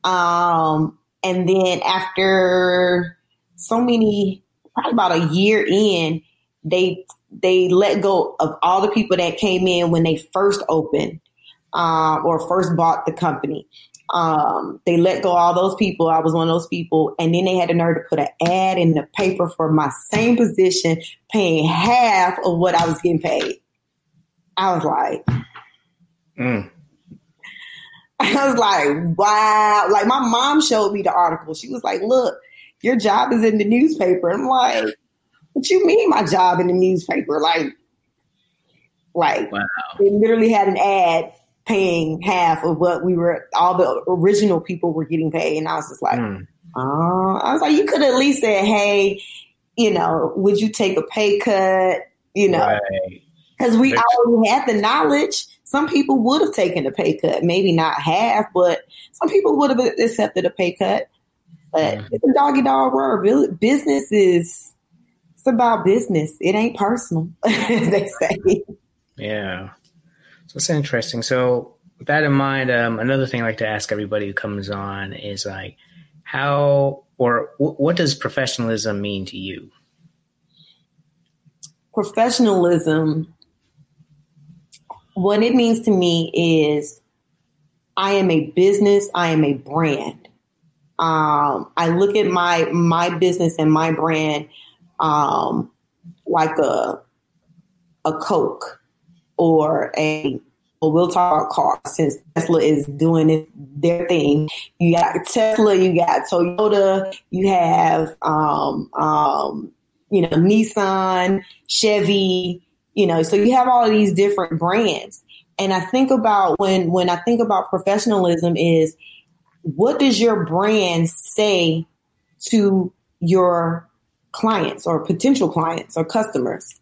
Um, and then after so many, probably about a year in, they they let go of all the people that came in when they first opened um, or first bought the company. Um, they let go all those people. I was one of those people, and then they had the nerve to put an ad in the paper for my same position, paying half of what I was getting paid. I was like, mm. I was like, wow. Like my mom showed me the article. She was like, look, your job is in the newspaper. I'm like, what you mean my job in the newspaper? Like, like wow. they literally had an ad paying half of what we were, all the original people were getting paid. And I was just like, mm. uh, I was like, you could at least say, hey, you know, would you take a pay cut? You know, because right. we already had the knowledge. Some people would have taken a pay cut, maybe not half, but some people would have accepted a pay cut. But it's a doggy dog world. Business is it's about business. It ain't personal, as they say. Yeah. So it's interesting. So with that in mind, um, another thing I like to ask everybody who comes on is like, how or w- what does professionalism mean to you? Professionalism, what it means to me is I am a business, I am a brand. Um, I look at my my business and my brand um, like a a Coke or a well, we'll talk about cars since Tesla is doing their thing. You got Tesla, you got Toyota, you have um, um, you know Nissan, Chevy, you know, so you have all of these different brands. And I think about when when I think about professionalism is what does your brand say to your clients or potential clients or customers?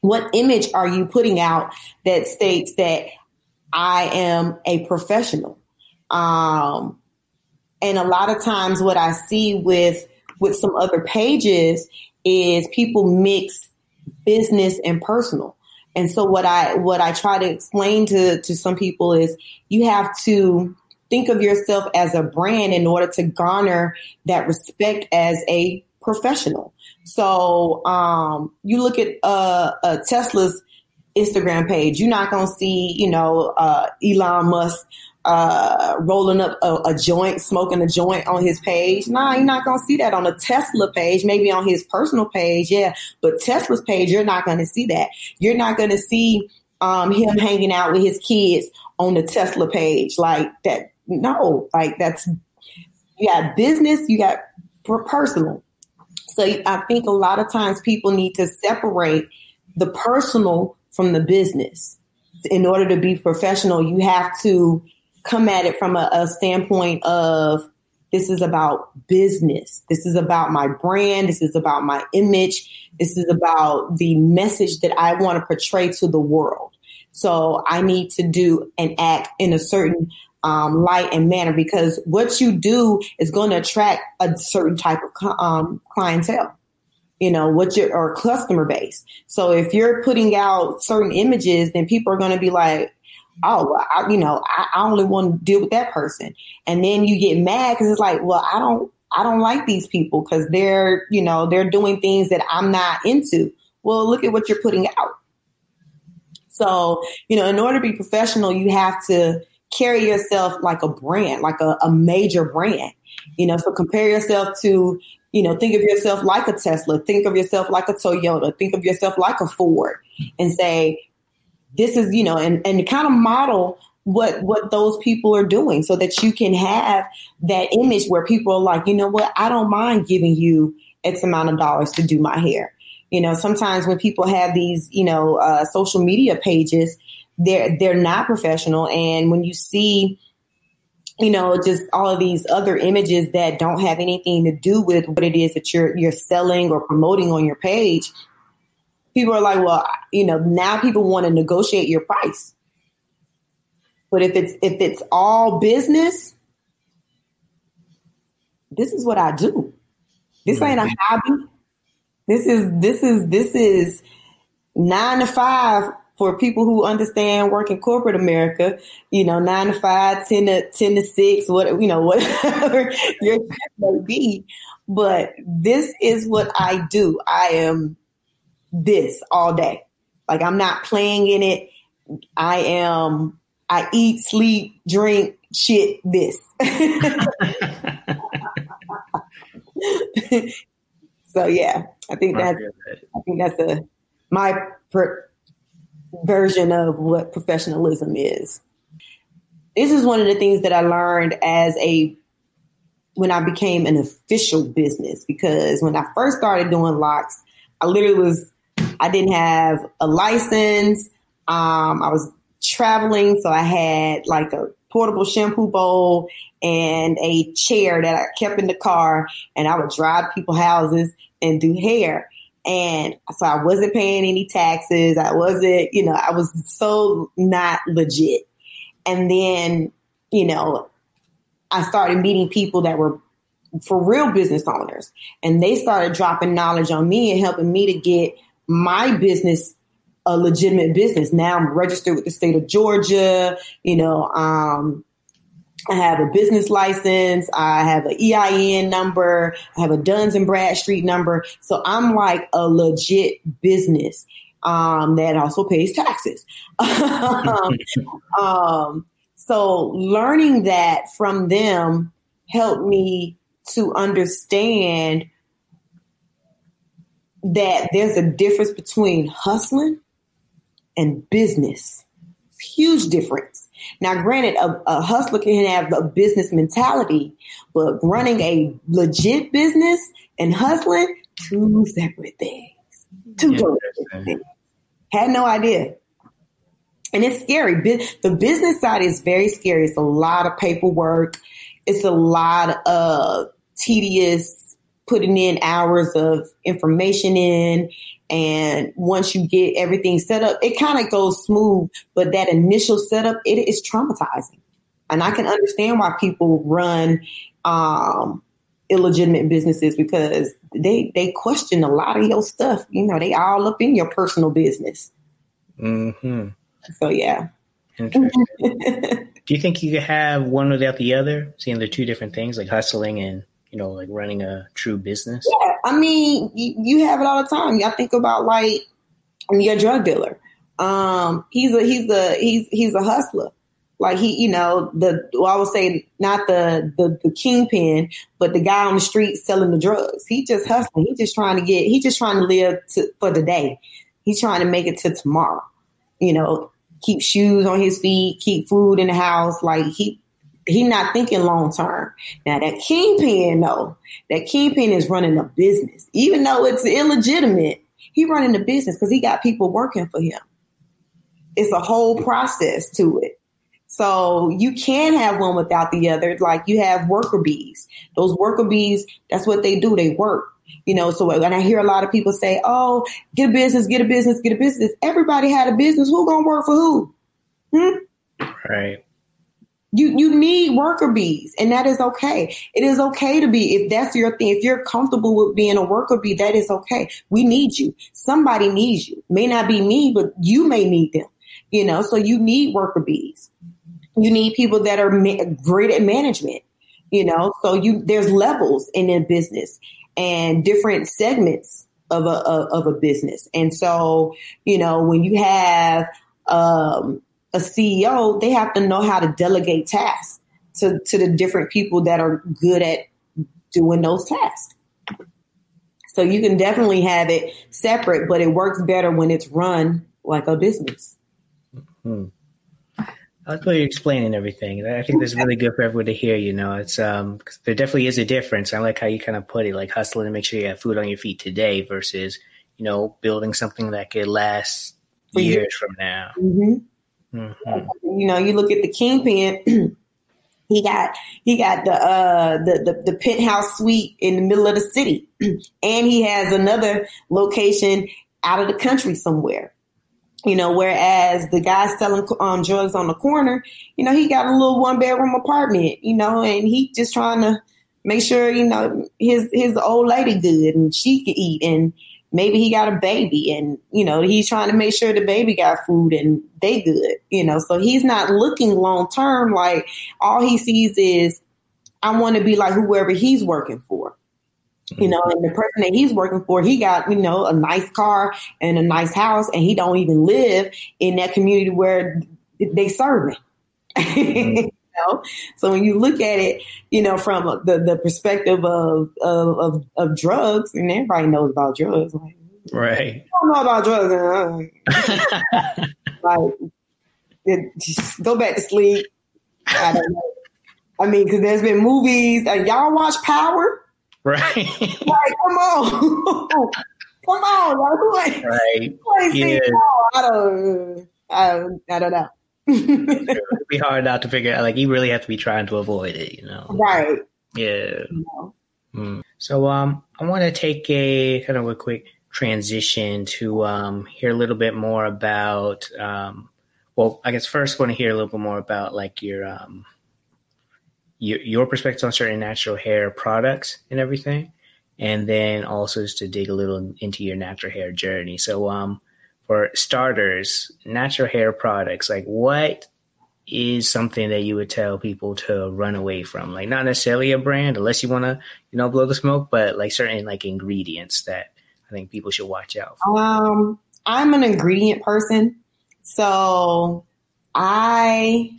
What image are you putting out that states that I am a professional? Um, and a lot of times what I see with with some other pages is people mix business and personal. And so what I what I try to explain to to some people is you have to think of yourself as a brand in order to garner that respect as a professional. So um, you look at uh, uh, Tesla's Instagram page, you're not going to see, you know, uh, Elon Musk uh, rolling up a, a, joint, smoking a joint on his page. Nah, you're not gonna see that on a Tesla page. Maybe on his personal page, yeah, but Tesla's page, you're not gonna see that. You're not gonna see um, him hanging out with his kids on the Tesla page like that. No, like that's you got business, you got personal. So I think a lot of times people need to separate the personal from the business. In order to be professional, you have to come at it from a, a standpoint of this is about business. This is about my brand. This is about my image. This is about the message that I want to portray to the world. So I need to do and act in a certain um, light and manner because what you do is going to attract a certain type of um, clientele you know what your or customer base. So if you're putting out certain images then people are going to be like oh I, you know I, I only want to deal with that person. And then you get mad because it's like well i don't i don't like these people because they're you know they're doing things that i'm not into. Well look at what you're putting out. So you know in order to be professional you have to carry yourself like a brand, like a, a major brand. You know, so compare yourself to, you know, think of yourself like a Tesla, think of yourself like a Toyota, think of yourself like a Ford, and say, this is, you know, and, and kind of model what what those people are doing so that you can have that image where people are like, you know what, I don't mind giving you X amount of dollars to do my hair. You know, sometimes when people have these, you know, uh, social media pages, they're they're not professional. And when you see you know just all of these other images that don't have anything to do with what it is that you're you're selling or promoting on your page people are like well you know now people want to negotiate your price. But if it's if it's all business this is what i do. This ain't a hobby. This is this is this is nine to five for people who understand working corporate America, you know, nine to five, 10 to 10 to six, what, you know, whatever your shift may be. But this is what I do. I am this all day. Like I'm not playing in it. I am, I eat, sleep, drink, shit, this. so yeah, I think that's, I think that's a, my per, version of what professionalism is. This is one of the things that I learned as a when I became an official business because when I first started doing locks, I literally was I didn't have a license. Um, I was traveling, so I had like a portable shampoo bowl and a chair that I kept in the car, and I would drive people houses and do hair. And so I wasn't paying any taxes. I wasn't, you know, I was so not legit. And then, you know, I started meeting people that were for real business owners and they started dropping knowledge on me and helping me to get my business a legitimate business. Now I'm registered with the state of Georgia, you know, um, I have a business license. I have an EIN number. I have a Duns and Bradstreet number. So I'm like a legit business um, that also pays taxes. um, so learning that from them helped me to understand that there's a difference between hustling and business. Huge difference. Now, granted, a, a, hustler can have a business mentality, but running a legit business and hustling, two separate things. Two totally different things. Had no idea. And it's scary. The business side is very scary. It's a lot of paperwork. It's a lot of tedious putting in hours of information in and once you get everything set up, it kind of goes smooth. But that initial setup, it is traumatizing. And I can understand why people run um, illegitimate businesses because they they question a lot of your stuff. You know, they all up in your personal business. Mm-hmm. So yeah. Do you think you could have one without the other, seeing the two different things like hustling and you know, like running a true business? Yeah, I mean, you, you have it all the time. Y'all think about like your drug dealer. Um, he's a he's a he's he's a hustler. Like he, you know, the well, I would say not the, the the kingpin, but the guy on the street selling the drugs. He just hustling. He just trying to get. He just trying to live to, for the day. He's trying to make it to tomorrow. You know, keep shoes on his feet, keep food in the house. Like he he not thinking long term. Now that kingpin, though, that kingpin is running a business, even though it's illegitimate. He running the business because he got people working for him. It's a whole process to it. So you can have one without the other. Like you have worker bees. Those worker bees, that's what they do. They work. You know, so when I hear a lot of people say, "Oh, get a business, get a business, get a business," everybody had a business. Who gonna work for who? Hmm? Right. You you need worker bees, and that is okay. It is okay to be if that's your thing. If you're comfortable with being a worker bee, that is okay. We need you. Somebody needs you. May not be me, but you may need them. You know, so you need worker bees. You need people that are ma- great at management. You know, so you there's levels in a business and different segments of a of a business, and so you know when you have um, a CEO, they have to know how to delegate tasks to, to the different people that are good at doing those tasks. So you can definitely have it separate, but it works better when it's run like a business. Hmm. I like you're explaining everything. I think this is really good for everyone to hear. You know, it's um, there definitely is a difference. I like how you kind of put it, like hustling to make sure you have food on your feet today versus, you know, building something that could last years from now. Mm-hmm. Mm-hmm. You know, you look at the kingpin. he got he got the uh the, the, the penthouse suite in the middle of the city, and he has another location out of the country somewhere. You know, whereas the guy selling um, drugs on the corner, you know, he got a little one bedroom apartment. You know, and he just trying to make sure you know his his old lady good and she can eat and maybe he got a baby and you know he's trying to make sure the baby got food and they good you know. So he's not looking long term like all he sees is i want to be like whoever he's working for. You know and the person that he's working for he got you know a nice car and a nice house and he don't even live in that community where they serve him mm-hmm. know? So when you look at it, you know, from the, the perspective of, of, of, of drugs, and everybody knows about drugs. Like, right. I don't know about drugs. like, it, just go back to sleep. I don't know. I mean, because there's been movies. Like, y'all watch Power? Right. like, come on. come on. Like, right. yeah. I don't, I don't, I don't know. It'd be hard not to figure out. Like you really have to be trying to avoid it, you know. Right. Yeah. Mm. So um, I want to take a kind of a quick transition to um hear a little bit more about um. Well, I guess first want to hear a little bit more about like your um your your perspective on certain natural hair products and everything, and then also just to dig a little into your natural hair journey. So um for starters, natural hair products, like what is something that you would tell people to run away from? Like not necessarily a brand, unless you want to, you know, blow the smoke, but like certain like ingredients that I think people should watch out for. Um, I'm an ingredient person, so I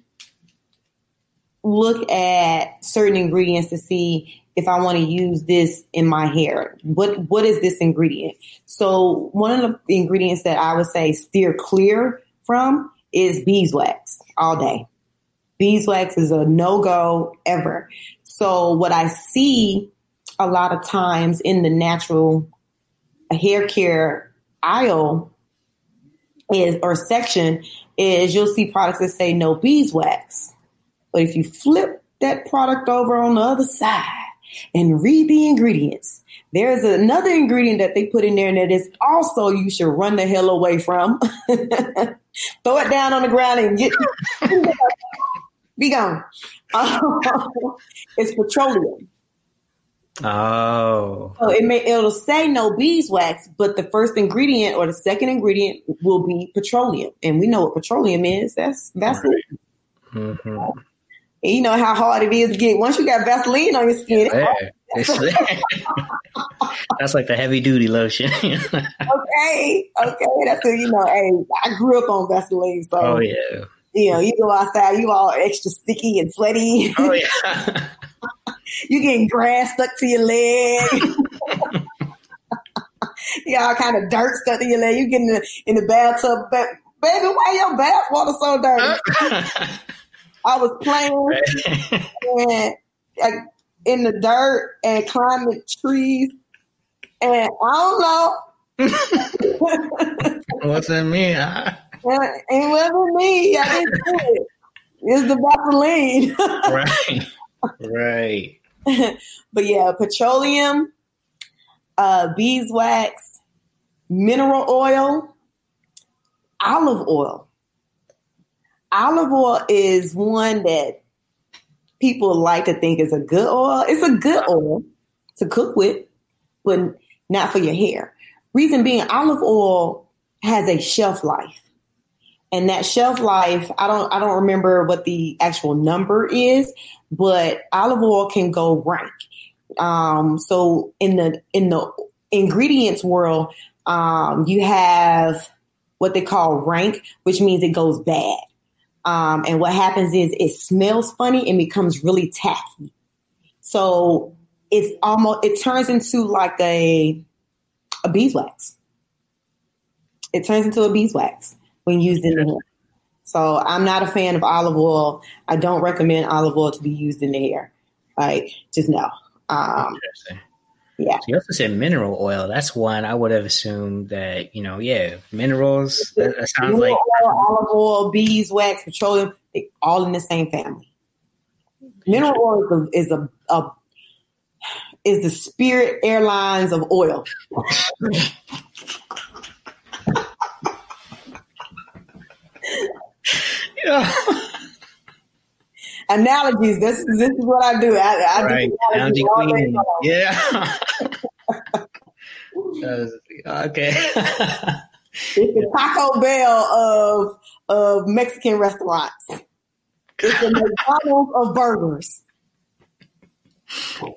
look at certain ingredients to see if I want to use this in my hair. What what is this ingredient? So one of the ingredients that I would say steer clear from is beeswax all day. Beeswax is a no go ever. So what I see a lot of times in the natural hair care aisle is or section is you'll see products that say no beeswax. But if you flip that product over on the other side, and read the ingredients. There's another ingredient that they put in there and that is also you should run the hell away from. Throw it down on the ground and get be gone. it's petroleum. Oh. So it may it'll say no beeswax, but the first ingredient or the second ingredient will be petroleum. And we know what petroleum is. That's that's right. it. Mm-hmm. And you know how hard it is to get once you got Vaseline on your skin. That's like the heavy duty lotion. okay, okay, that's a, you know. Hey, I grew up on Vaseline, so oh yeah, You know, you go outside, you all extra sticky and sweaty. Oh yeah. you getting grass stuck to your leg. you all kind of dirt stuck to your leg. You getting in the, in the bathtub, but baby, why your bath water so dirty? I was playing and, uh, in the dirt and climbing trees, and I don't know. What's that mean? It wasn't me. I didn't do it. It's the Vaseline. right. Right. but yeah, petroleum, uh, beeswax, mineral oil, olive oil. Olive oil is one that people like to think is a good oil. It's a good oil to cook with, but not for your hair. Reason being, olive oil has a shelf life. And that shelf life, I don't I don't remember what the actual number is, but olive oil can go rank. Um, so in the in the ingredients world, um, you have what they call rank, which means it goes bad. Um, and what happens is it smells funny and becomes really tacky. So it's almost it turns into like a a beeswax. It turns into a beeswax when used in the hair. So I'm not a fan of olive oil. I don't recommend olive oil to be used in the hair. Like, just no. Um, yeah. So you also said mineral oil. That's one I would have assumed that you know, yeah, minerals. That, that sounds mineral like oil, olive oil, beeswax, petroleum, they all in the same family. Mineral oil is a, is a, a is the Spirit Airlines of oil. yeah. Analogies. This is this is what I do. I, I right. do analogy queen. Yeah. okay. it's the Taco Bell of of Mexican restaurants. It's the McDonald's of burgers.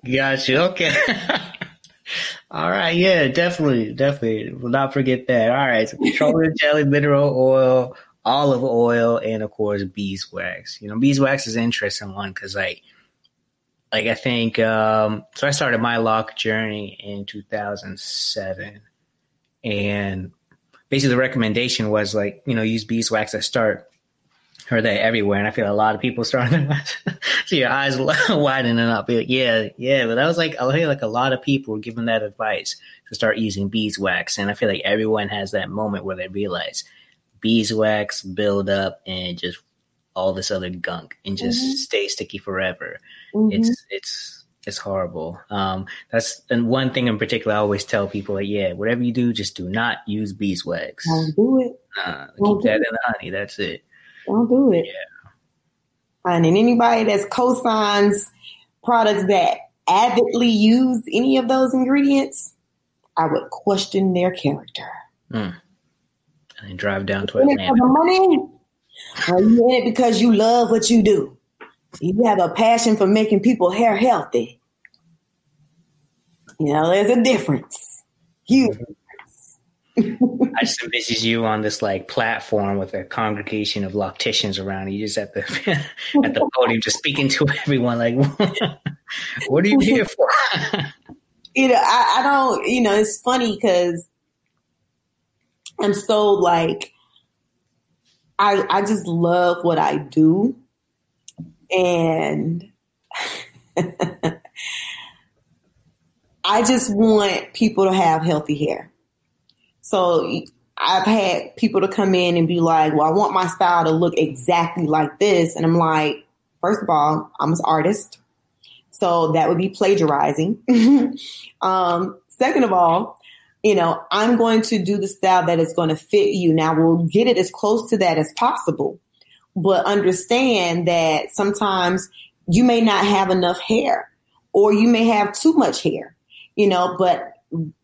Gotcha. Okay. All right. Yeah, definitely. Definitely. Will not forget that. All right. So petroleum jelly, mineral oil, olive oil, and of course beeswax. You know, beeswax is an interesting one because like like I think um so I started my lock journey in 2007 and basically the recommendation was like, you know, use beeswax to start heard that everywhere, and I feel a lot of people starting to see your eyes widening up. Like, yeah, yeah, but that was like I feel like a lot of people were giving that advice to start using beeswax, and I feel like everyone has that moment where they realize beeswax build up and just all this other gunk and just mm-hmm. stay sticky forever. Mm-hmm. It's it's it's horrible. Um, that's and one thing in particular I always tell people like, yeah, whatever you do, just do not use beeswax. Don't do it. Uh, keep that in the honey. That's it. Don't do it. Yeah. And anybody that's co-signs products that avidly use any of those ingredients, I would question their character. Mm. And then drive down to Atlanta. For the money? Are you in it because you love what you do? You have a passion for making people hair healthy. You know, there's a difference. Huge. Mm-hmm. I just envision you on this like platform with a congregation of locticians around you, just at the at the podium, just speaking to everyone. Like, what are you here for? you know, I, I don't. You know, it's funny because I'm so like, I I just love what I do, and. I just want people to have healthy hair. So I've had people to come in and be like, well, I want my style to look exactly like this. And I'm like, first of all, I'm an artist. So that would be plagiarizing. um, second of all, you know, I'm going to do the style that is going to fit you. Now we'll get it as close to that as possible, but understand that sometimes you may not have enough hair or you may have too much hair, you know, but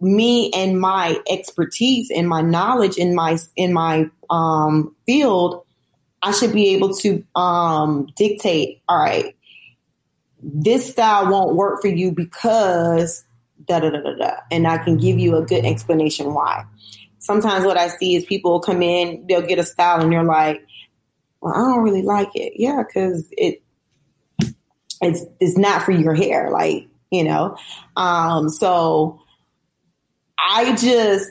me and my expertise and my knowledge in my in my um, field, I should be able to um, dictate. All right, this style won't work for you because da da da da da, and I can give you a good explanation why. Sometimes what I see is people come in, they'll get a style, and they're like, well, I don't really like it. Yeah, because it it's it's not for your hair, like you know. Um, so I just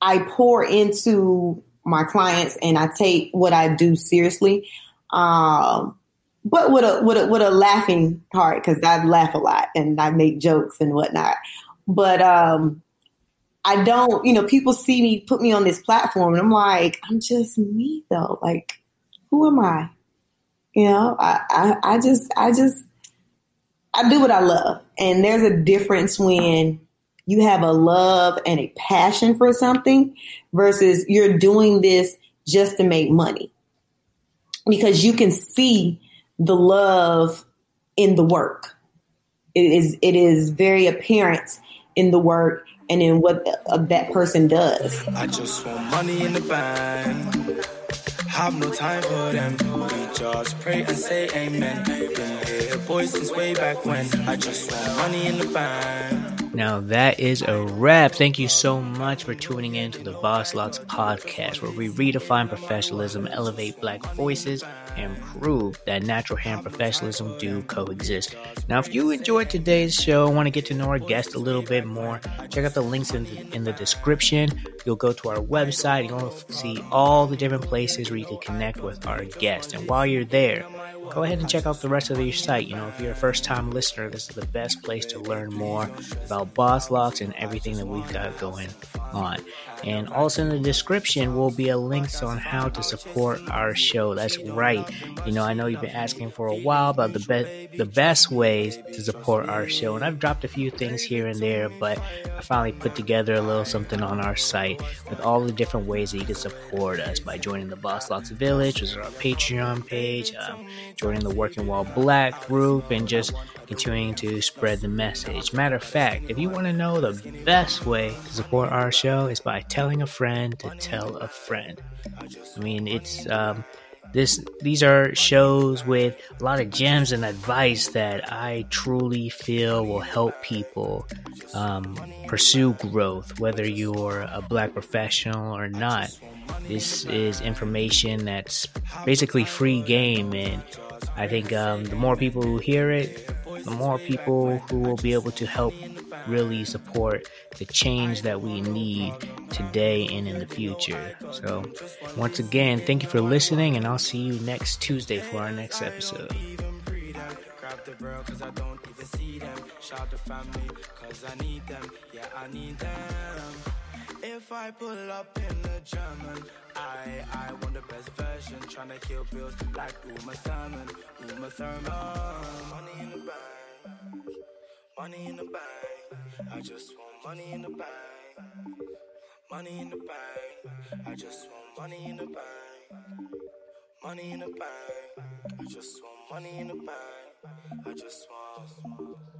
I pour into my clients and I take what I do seriously. Um, but with a with a with a laughing heart because I laugh a lot and I make jokes and whatnot. But um, I don't, you know, people see me put me on this platform and I'm like, I'm just me though. Like, who am I? You know, I, I, I just I just I do what I love. And there's a difference when you have a love and a passion for something versus you're doing this just to make money. Because you can see the love in the work. It is it is very apparent in the work and in what uh, that person does. I just want money in the bank. Have no time for them. We just pray and say amen. Been here, boys, since way back when. I just want money in the bank. Now that is a wrap. Thank you so much for tuning in to the Boss Locks podcast, where we redefine professionalism, elevate black voices, and prove that natural hair and professionalism do coexist. Now, if you enjoyed today's show, and want to get to know our guest a little bit more, check out the links in the, in the description. You'll go to our website. You'll see all the different places where you can connect with our guest. And while you're there, go ahead and check out the rest of your site. You know, if you're a first time listener, this is the best place to learn more about Boss Locks and everything that we've got going on. And also in the description will be a link on how to support our show. That's right. You know, I know you've been asking for a while about the best the best ways to support our show, and I've dropped a few things here and there, but I finally put together a little something on our site with all the different ways that you can support us by joining the Boss Locks Village, which is our Patreon page, um, joining the Working While Black group, and just continuing to spread the message. Matter of fact, if you want to know the best way to support our show is by telling a friend to tell a friend. I mean, it's um, this. These are shows with a lot of gems and advice that I truly feel will help people um, pursue growth, whether you're a black professional or not. This is information that's basically free game, and I think um, the more people who hear it, the more people who will be able to help really support the change that we need today and in the future. So, once again, thank you for listening, and I'll see you next Tuesday for our next episode. If I pull up in the German, I I want the best version. Tryna kill bills like Uma Thurman, Uma Thurman. Money in the bank, money in the bank. I just want money in the bank, money in the bank. I just want money in the bank, money in the bank. I just want money in the bank. I just want.